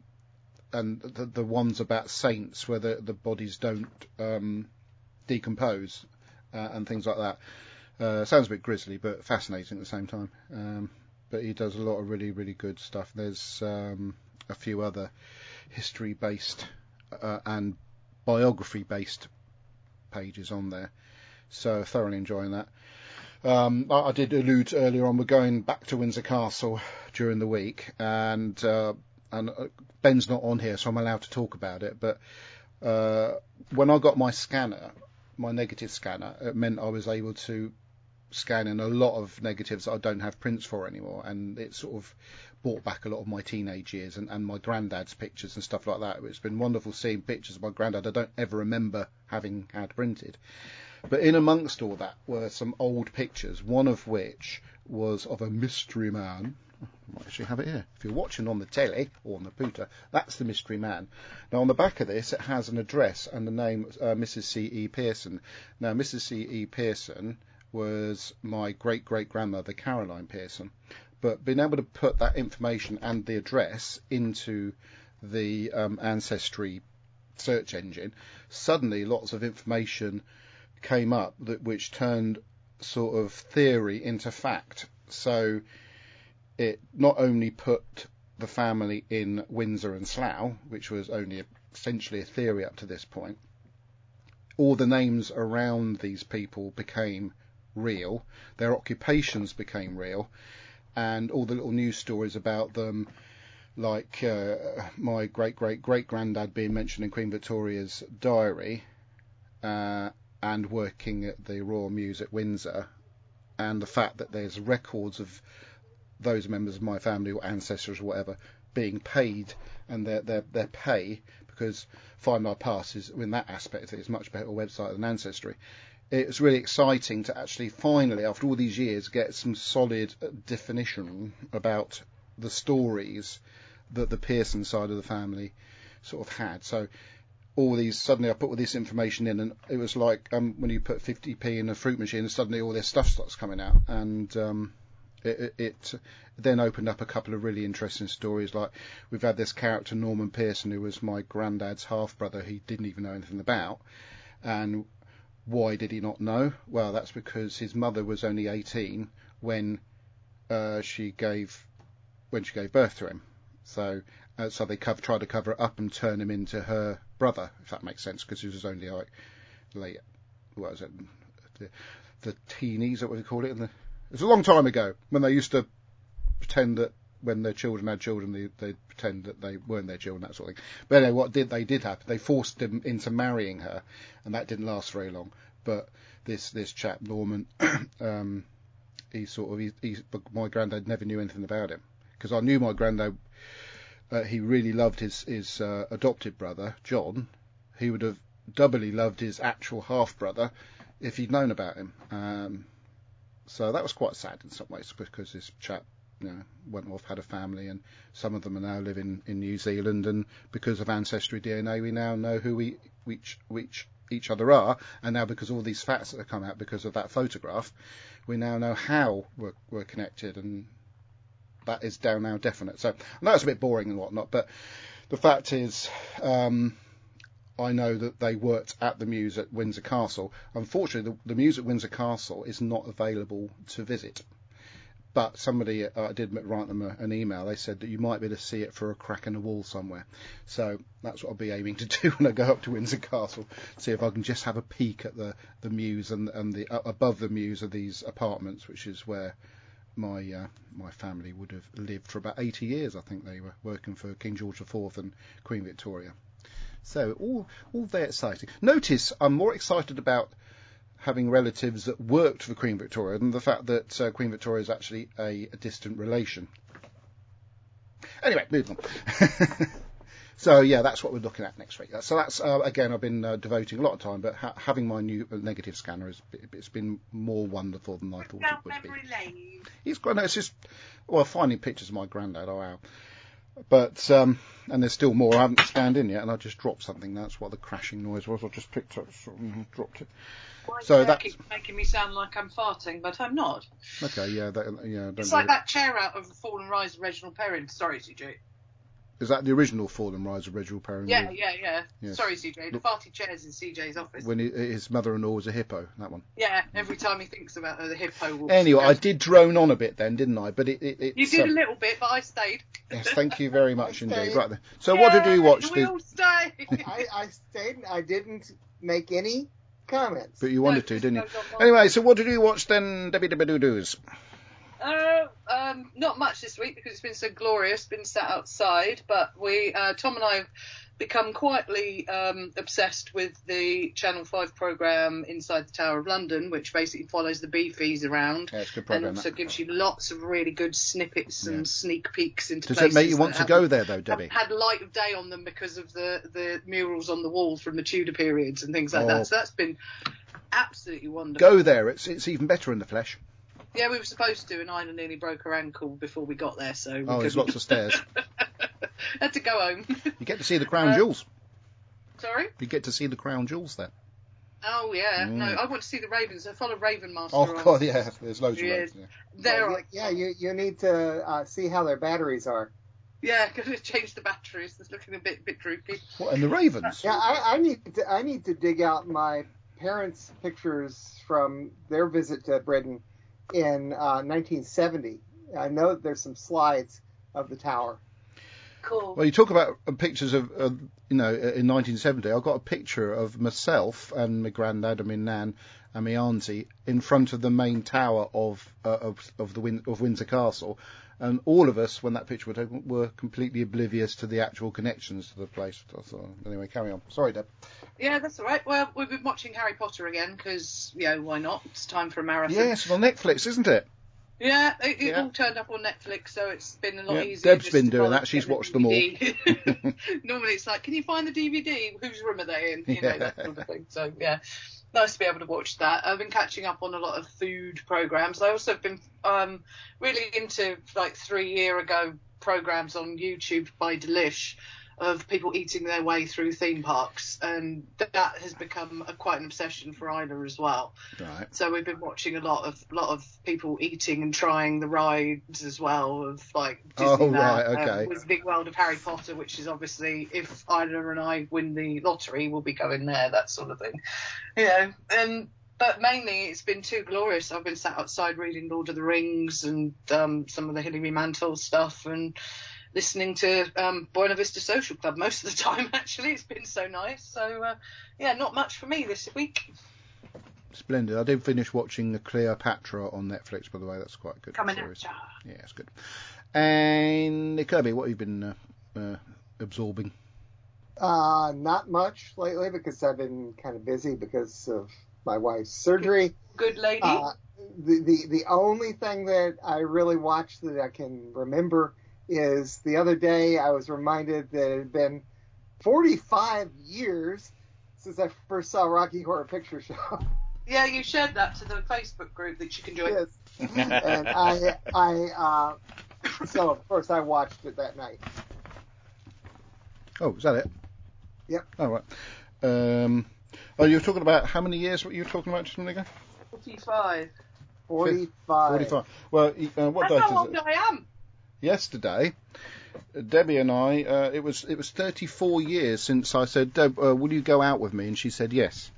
and the, the ones about saints where the, the bodies don't um, decompose uh, and things like that. Uh, sounds a bit grisly, but fascinating at the same time. Um, but he does a lot of really, really good stuff. There's um, a few other history-based uh, and biography-based pages on there, so thoroughly enjoying that. Um, I, I did allude earlier on. We're going back to Windsor Castle during the week, and uh, and uh, Ben's not on here, so I'm allowed to talk about it. But uh, when I got my scanner, my negative scanner, it meant I was able to scan in a lot of negatives that I don't have prints for anymore, and it sort of brought back a lot of my teenage years and, and my granddad's pictures and stuff like that. It's been wonderful seeing pictures of my granddad I don't ever remember having had printed. But in amongst all that were some old pictures, one of which was of a mystery man. I might actually have it here. If you're watching on the telly or on the pooter, that's the mystery man. Now on the back of this, it has an address and the name uh, Mrs. C. E. Pearson. Now Mrs. C. E. Pearson was my great great grandmother Caroline Pearson. But being able to put that information and the address into the um, ancestry search engine, suddenly lots of information came up that which turned sort of theory into fact. So it not only put the family in Windsor and Slough, which was only essentially a theory up to this point, all the names around these people became real, their occupations became real, and all the little news stories about them, like uh, my great great great granddad being mentioned in Queen Victoria's diary, uh, and working at the Royal Mews at Windsor, and the fact that there's records of those members of my family or ancestors or whatever being paid and their their, their pay because Find My Past is in that aspect it is much better website than Ancestry. It's really exciting to actually finally, after all these years, get some solid definition about the stories that the Pearson side of the family sort of had. So all these suddenly I put all this information in, and it was like um, when you put 50p in a fruit machine, and suddenly all this stuff starts coming out, and um, it, it, it then opened up a couple of really interesting stories. Like we've had this character Norman Pearson, who was my granddad's half brother, he didn't even know anything about, and why did he not know? Well, that's because his mother was only 18 when uh, she gave when she gave birth to him. So uh, so they tried to cover it up and turn him into her brother, if that makes sense, because he was only like late, what was it, the, the teenies, that what they call it? In the, it was a long time ago when they used to pretend that when their children had children, they, they'd pretend that they weren't their children, that sort of thing. But anyway, what did they did happen? They forced him into marrying her, and that didn't last very long. But this this chap Norman, um, he sort of he, he my granddad never knew anything about him because I knew my granddad. Uh, he really loved his his uh, adopted brother John. He would have doubly loved his actual half brother if he'd known about him. Um, so that was quite sad in some ways because this chap you know, went off, had a family, and some of them are now living in New Zealand. And because of ancestry DNA, we now know who we, which which each other are, and now because all these facts that have come out because of that photograph, we now know how we're, we're connected, and that is down now definite. So I know it's a bit boring and whatnot, but the fact is, um, I know that they worked at the Mews at Windsor Castle. Unfortunately, the, the Mews at Windsor Castle is not available to visit. But somebody, uh, I did write them a, an email. They said that you might be able to see it for a crack in the wall somewhere. So that's what I'll be aiming to do when I go up to Windsor Castle. See if I can just have a peek at the the Mews and and the uh, above the Mews of these apartments, which is where my uh, my family would have lived for about 80 years. I think they were working for King George IV and Queen Victoria. So all all very exciting. Notice I'm more excited about having relatives that worked for Queen Victoria than the fact that uh, Queen Victoria is actually a, a distant relation. Anyway, moving on. so yeah, that's what we're looking at next week. So that's uh, again, I've been uh, devoting a lot of time, but ha- having my new negative scanner is it's been more wonderful than I thought it would be. lane. He's got no, it's just well, finding pictures of my granddad. Oh wow. But um, and there's still more I haven't scanned in yet, and I just dropped something. That's what the crashing noise was. I just picked up, dropped it. Why So so that's- making me sound like I'm farting, but I'm not. Okay, yeah, that, yeah. Don't It's like it. that chair out of Fall and Rise of Reginald Perrin. Sorry, CJ. Is that the original Fall and Rise of Reginald Perrin? Yeah, yeah, yeah. Yes. Sorry, CJ. The farty chairs in CJ's office. When he, his mother-in-law was a hippo, that one. Yeah, every time he thinks about her, the hippo will. Anyway, I did drone on a bit then, didn't I? But it, it, it's, You did um, a little bit, but I stayed. yes, thank you very much indeed. Right then. So what did you watch? We The, all stay. I, I stayed. I didn't make any comments. but you wanted to, didn't you? no, not mine. Anyway, so what did you watch then, Debbie Debbie Doo Doos? Uh, um, not much this week because it's been so glorious, been sat outside. But we, uh, Tom and I, have become quietly um, obsessed with the Channel Five program Inside the Tower of London, which basically follows the beefees around. Yeah, it's a good And program. also that. gives you lots of really good snippets Yeah. and sneak peeks into places. Does it make you want to go there though, Debbie? had light of day on them because of the, the murals on the walls from the Tudor periods and things like Oh. that. So that's been absolutely wonderful. Go there. It's it's even better in the flesh. Yeah, we were supposed to, and Ina nearly broke her ankle before we got there, so we Oh, there's couldn't. lots of stairs. Had to go home. You get to see the crown Uh, jewels. Sorry? You get to see the crown jewels there. Oh yeah, Mm. no, I want to see the Ravens. I follow Raven Master. Oh on- God, yeah. There's loads of Yeah. those. Yeah. There, yeah, yeah, you you need to uh, see how their batteries are. yeah, going to changed the batteries. It's looking a bit bit droopy. What, and the ravens? Yeah, I, I need to I need to dig out my parents' pictures from their visit to Britain in uh, 1970. I know that there's some slides of the tower. Cool. Well, you talk about uh, pictures of, of, you know, in 1970. I've got a picture of myself and my granddad and my nan and my auntie in front of the main tower of uh, of of the Win- of Windsor Castle, and all of us, when that picture was taken, were completely oblivious to the actual connections to the place. So, anyway, carry on. Sorry, Deb. Yeah, that's all right. Well, we've been watching Harry Potter again because, you know, why not? It's time for a marathon. Yes, on Netflix, isn't it? Yeah, it, it Yeah. all turned up on Netflix, so it's been a lot Yeah, easier. Deb's been doing that. She's watched them all. Normally it's like, can you find the DVD? Whose room are they in? You know, that sort of thing. So, yeah, nice to be able to watch that. I've been catching up on a lot of food programs. I also have been um, really into, like, three year ago programs on YouTube by Delish of people eating their way through theme parks, and that has become a, quite an obsession for Ina as well. Right. So we've been watching a lot of lot of people eating and trying the rides as well of like Oh, Disneyland, right, okay. um, with Big World of Harry Potter, which is obviously if Ida and I win the lottery, we'll be going there, that sort of thing. You know, and but mainly it's been too glorious. I've been sat outside reading Lord of the Rings and um, some of the Hilary Mantel stuff and listening to um, Buena Vista Social Club most of the time. Actually, it's been so nice. So uh, yeah, not much for me this week. Splendid. I did finish watching the Cleopatra on Netflix, by the way. That's quite good. Coming series. at Yeah, it's good. And Kirby, what have you been uh, uh, absorbing? Uh, not much lately because I've been kind of busy because of my wife's surgery. Good lady. Uh, the, the the only thing that I really watched that I can remember is the other day I was reminded that it had been 45 years since I first saw Rocky Horror Picture Show. Yeah, you shared that to the Facebook group that you can join. yes, and I I uh, so of course I watched it that night. Oh, is that it? Yep. All right. Um, Oh, you were talking about how many years? What you were talking about just a minute ago? 45. 45. Forty-five. Well, y- uh, what That's date how is old it? I am. Yesterday, Debbie and I. Uh, it was it was 34 years since I said, Deb, uh, will you go out with me? And she said yes.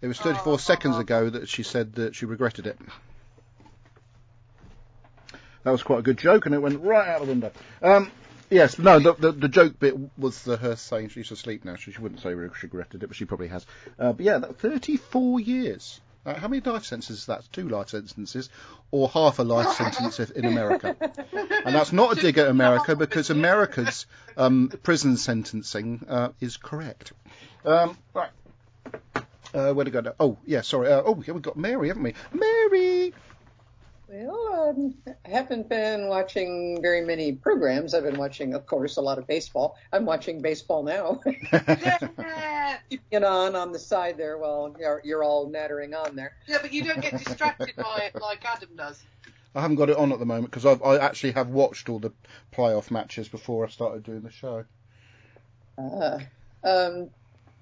It was 34 Oh. seconds ago that she said that she regretted it. That was quite a good joke, and it went right out the window. Um, yes, no, the, the, the joke bit was the, her saying she's asleep now, so she wouldn't say she regretted it, but she probably has. Uh, but yeah, that, 34 years. Uh, how many life sentences is that? Two life sentences, or half a life sentence in America? And that's not a dig at America because America's um, prison sentencing uh, is correct. Um, right. Uh, where to go now? Oh, yeah, sorry. Uh, oh, yeah, we've got Mary, haven't we? Mary! Well, um, I haven't been watching very many programs. I've been watching, of course, a lot of baseball. I'm watching baseball now. Yeah. Keeping it on on the side there while you're, you're all nattering on there. yeah, but you don't get distracted by it like Adam does. I haven't got it on at the moment because I actually have watched all the playoff matches before I started doing the show. Uh, um,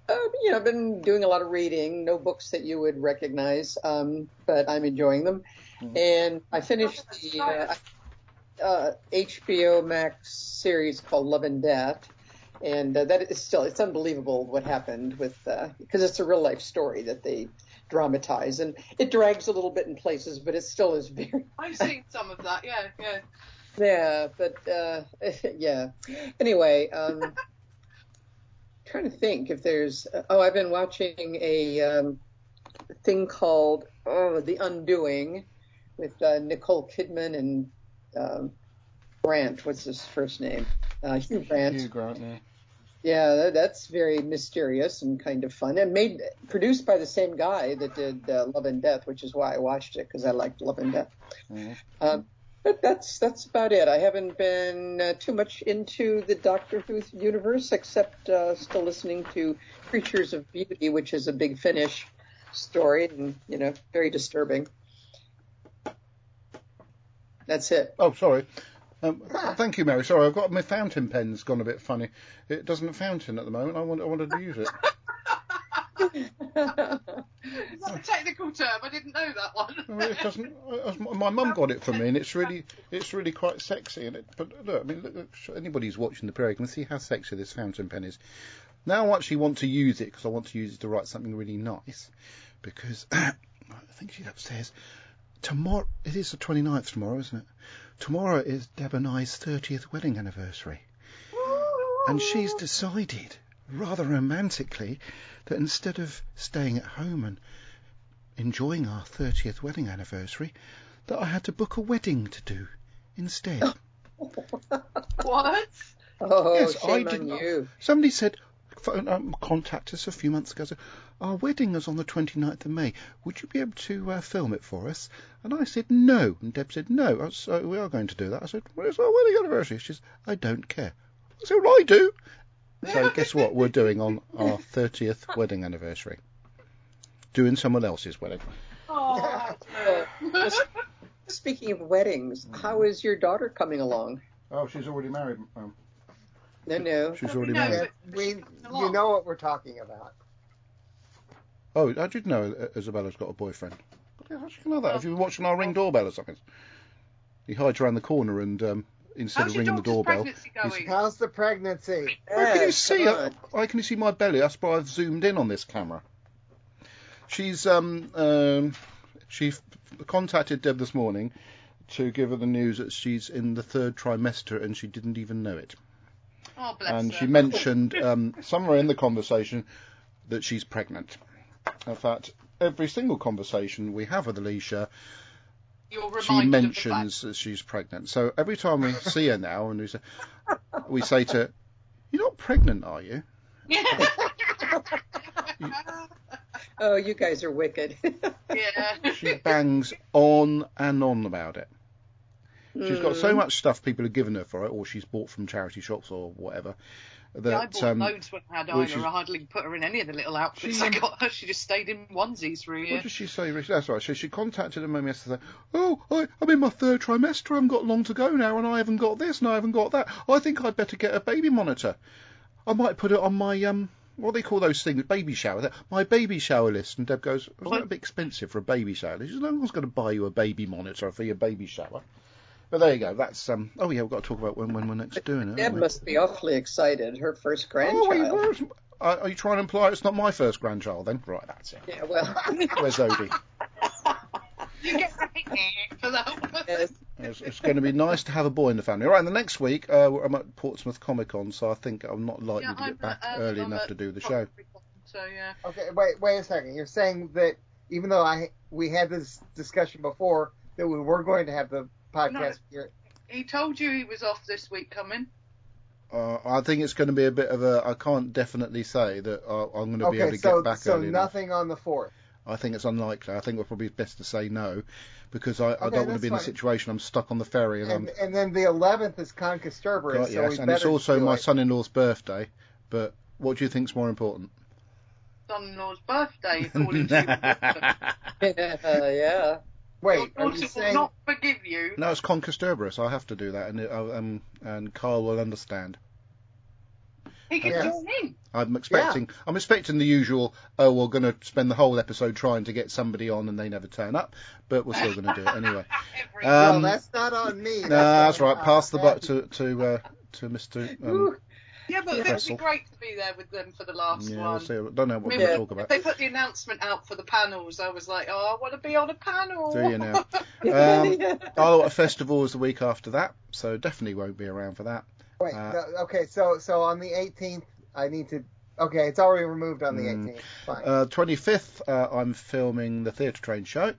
uh, you know, I've been doing a lot of reading. No books that you would recognize, um, but I'm enjoying them. And I finished the uh, uh, HBO Max series called Love and Death, and uh, that is still it's unbelievable what happened with because it's a real life story that they dramatize, and it drags a little bit in places, but it still is very I've seen some of that, yeah, yeah. yeah, but uh, yeah. Anyway, um, trying to think if there's. Oh, I've been watching a um, thing called oh, The Undoing with uh, Nicole Kidman and um, Grant. What's his first name? Uh, Hugh Grant. Hugh Grant, yeah. Yeah, that, that's very mysterious and kind of fun, and made produced by the same guy that did uh, Love and Death, which is why I watched it because I liked Love and Death. Mhm. Um, but that's that's about it. I haven't been uh, too much into the Doctor Who universe, except uh, still listening to Creatures of Beauty, which is a big Finish story, and you know, very disturbing. That's it. Oh, sorry. Um, thank you, Mary. Sorry, I've got my fountain pen's gone a bit funny. It doesn't fountain at the moment. I want, I wanted to use it. Is that a technical term? I didn't know that one. It doesn't. uh, My mum got it for me, and it's really, it's really quite sexy. And it, but look, I mean, look, look, anybody who's watching the period can see how sexy this fountain pen is. Now I actually want to use it because I want to use it to write something really nice. Because I think she's upstairs. Tomorrow, it is the 29th tomorrow, isn't it? Tomorrow is Deb and I's 30th wedding anniversary. And she's decided, rather romantically, that instead of staying at home and enjoying our 30th wedding anniversary, that I had to book a wedding to do instead. What? oh, Yes, I shame did on not- you. Somebody said, phone, um, contact us a few months ago. Said, Our wedding is on the 29th of May. Would you be able to uh, film it for us? And I said, no. And Deb said, no. I was, uh, we are going to do that. I said, well, it's our wedding anniversary. She says, I don't care. I said, well, I do. So guess what we're doing on our 30th wedding anniversary? Doing someone else's wedding. Oh, Speaking of weddings, how is your daughter coming along? Oh, she's already married. Um, No, no. she's already know, married. but- We, you know what we're talking about. Oh, I did know Isabella's got a boyfriend. How should you know that? Have you been watching our ring doorbell or something? He hides around the corner and um, instead How's of ringing the doorbell, pregnancy going? How's the pregnancy? How can you see? I. I can you see my belly. That's why I've zoomed in on this camera. She's um um she f- contacted Deb this morning to give her the news that she's in the third trimester and she didn't even know it. Oh, bless and her. she mentioned um, somewhere in the conversation that she's pregnant. In fact, every single conversation we have with Alicia, she mentions that she's pregnant. So every time we see her now, and we say, we say to her, "You're not pregnant, are you?" of the fact. Oh, you guys are wicked. yeah. She bangs on and on about it. She's got Mm. so much stuff people have given her for it, or she's bought from charity shops or whatever. That yeah, I bought um, loads when I had Isla. is- I hardly put her in any of the little outfits She, I got her. She just stayed in onesies for a year. What did she say? Rich? That's right. So she contacted mum yesterday. Oh, I, I'm in my third trimester. I haven't got long to go now, and I haven't got this, and I haven't got that. I think I'd better get a baby monitor. I might put it on my um what do they call those things? Baby shower. My baby shower list. And Deb goes, "Isn't that a bit expensive for a baby shower?" list?" She says, "No one's going to buy you a baby monitor for your baby shower." But there you go. That's um. Oh yeah, we've got to talk about when when we're next doing it. Deb must be awfully excited. Her first Oh, grandchild. wait, where's, uh, are you trying to imply it's not my first grandchild then? Right, that's it. Yeah, well, Where's Odie? You get right for that one. yes. It's, it's going to be nice to have a boy in the family. Right, and the next week uh, I'm at Portsmouth Comic Con, so I think I'm not likely Yeah, to I'm get back at, early I'm enough to do the show. So yeah. Okay, wait, wait a second. You're saying that even though I we had this discussion before that we were going to have the podcast here. He told you he was off this week coming. Uh, I think it's going to be a bit of a. I can't definitely say that uh, I'm going to be able to so get back so early enough. nothing on the fourth. I think it's unlikely. I think we're probably best to say no, because I, I don't want to that's be in a fine. situation I'm stuck on the ferry and, And, I'm. and then the eleventh is Concasterburus, God, so yes, we and it's also my it. son-in-law's birthday. But what do you think's more important? Son-in-law's birthday, according to you. yeah. Wait, Your are daughter you will saying? not forgive you. no, it's Concasterburus. I have to do that, and it, uh, um, and Carl will understand. He can Yes. join in. I'm expecting. I'm expecting the usual. Oh, we're going to spend the whole episode trying to get somebody on, and they never turn up. But we're still going to do it anyway. Every well, Um, that's not on me. no, that's on, right. Pass the buck to to uh, to Mr. Um, yeah, but it'd be great to be there with them for the last yeah, one. we'll see. I don't know what I we're mean, going to Yeah. talk If about. they put the announcement out for the panels, I was like, oh, I want to be on a panel. Do you now? Um, oh, a festival is the week after that, so definitely won't be around for that. Wait, Uh, no, okay, so so on the 18th, I need to. Okay, it's already removed on the Mm. 18th. Fine. Uh, 25th, uh, I'm filming the Theatre Train show,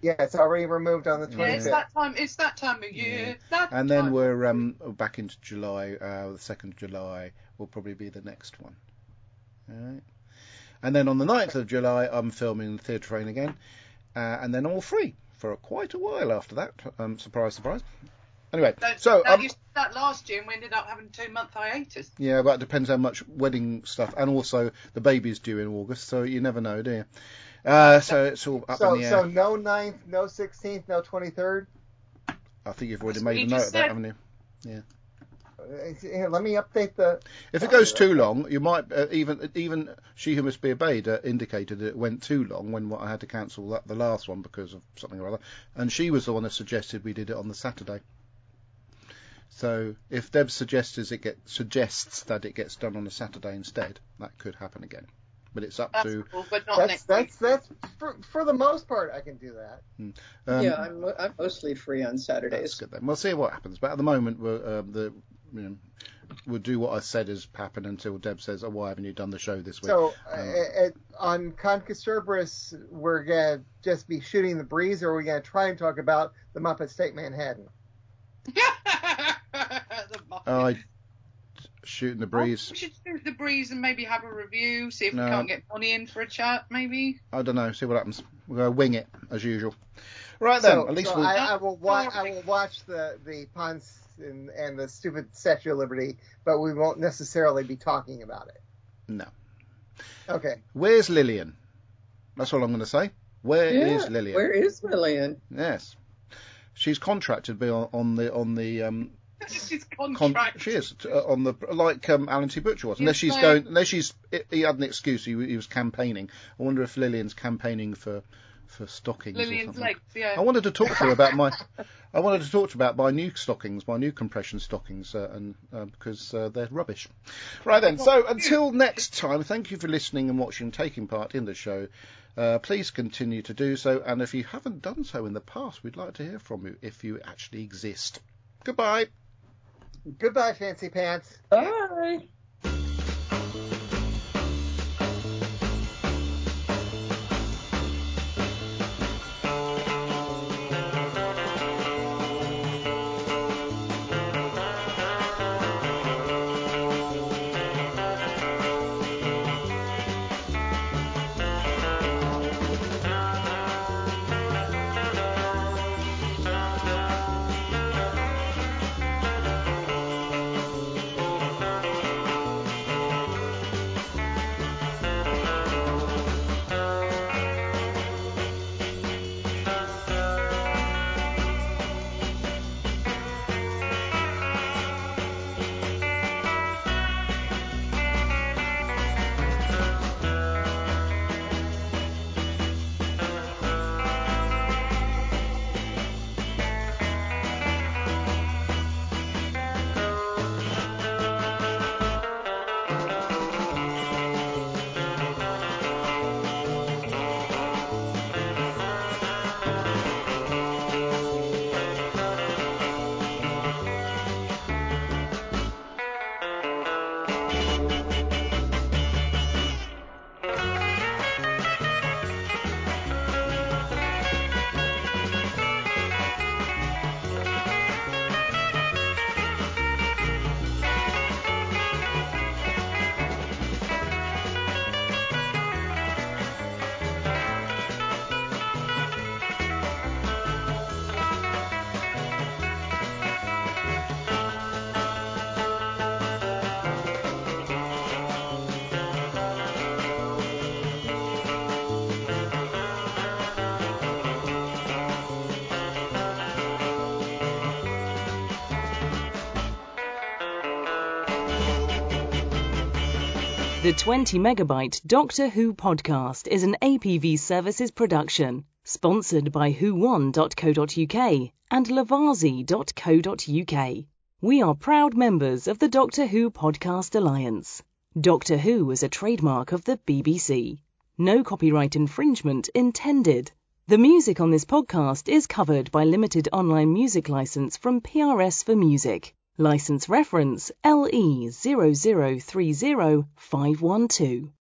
yeah, it's already removed on the Yeah, it's that time. It's that time of year. That and then time. we're um, back into July. Uh, the second of July will probably be the next one. All right. And then on the 9th of July, I'm filming the Theatre Train again, uh, and then all free for quite a while after that. Um, surprise, surprise. Anyway, Don't- so that um, used that last year, and we ended up having a two-month hiatus. Yeah, but it depends how much wedding stuff, and also the baby's due in August, so you never know, do you? Uh, so it's all up so in the air. so no 9th, no 16th, no 23rd. I think you've already That's made a note just of that, haven't you? Yeah. Here, let me update the. If it goes too long, you might uh, even even she who must be obeyed uh, indicated that it went too long when I had to cancel that, the last one because of something or other, and she was the one that suggested we did it on the Saturday. So if Deb suggests it get suggests that it gets done on a Saturday instead, that could happen again. But it's up That's to cool, but not That's next that's week. that's for, for the most part I can do that. um, yeah, I'm, I'm mostly free on That's Saturdays. good then. We'll see what happens. But at the moment, we're, um, the you know, we'll do what I said has happened until Deb says, "Oh, why haven't you done the show this week?" So uh, Um, uh, on Concasterburus, we're gonna just be shooting the breeze, or are we gonna try and talk about the Muppets Take Manhattan? the muffin. Oh, I shooting the breeze. We should shoot the breeze and maybe have a review. See if No. we can't get Bonnie in for a chat, maybe. I don't know. See what happens. We're gonna wing it as usual. Right then. so, at least so we'll. I, I will watch. I will watch the the Ponds and, and the stupid Statue of Liberty, but we won't necessarily be talking about it. No. Okay. Where's Lillian? That's all I'm going to say. Where is Yeah, Lillian? Where is Lillian? Yes. She's contracted to be on, on the on the um, She's Con- she is uh, on the like um, Alan T. Butcher was. Unless she's going, unless she's he had an excuse. He, he was campaigning. I wonder if Lillian's campaigning for for stockings Lillian's legs, yeah. I wanted to talk to her about my. I wanted to talk to her about my new stockings, my new compression stockings, uh, and uh, because uh, they're rubbish. Right then. So until next time, thank you for listening and watching, taking part in the show. Uh, please continue to do so, and if you haven't done so in the past, we'd like to hear from you if you actually exist. Goodbye. Goodbye, fancy pants. Bye. 20 megabyte Doctor Who podcast is an APV Services production, sponsored by who1.co.uk and lavazi.co.uk. We are proud members of the Doctor Who Podcast Alliance. Doctor Who is a trademark of the BBC. No copyright infringement intended. The music on this podcast is covered by limited online music license from PRS for Music. License reference LE0030512.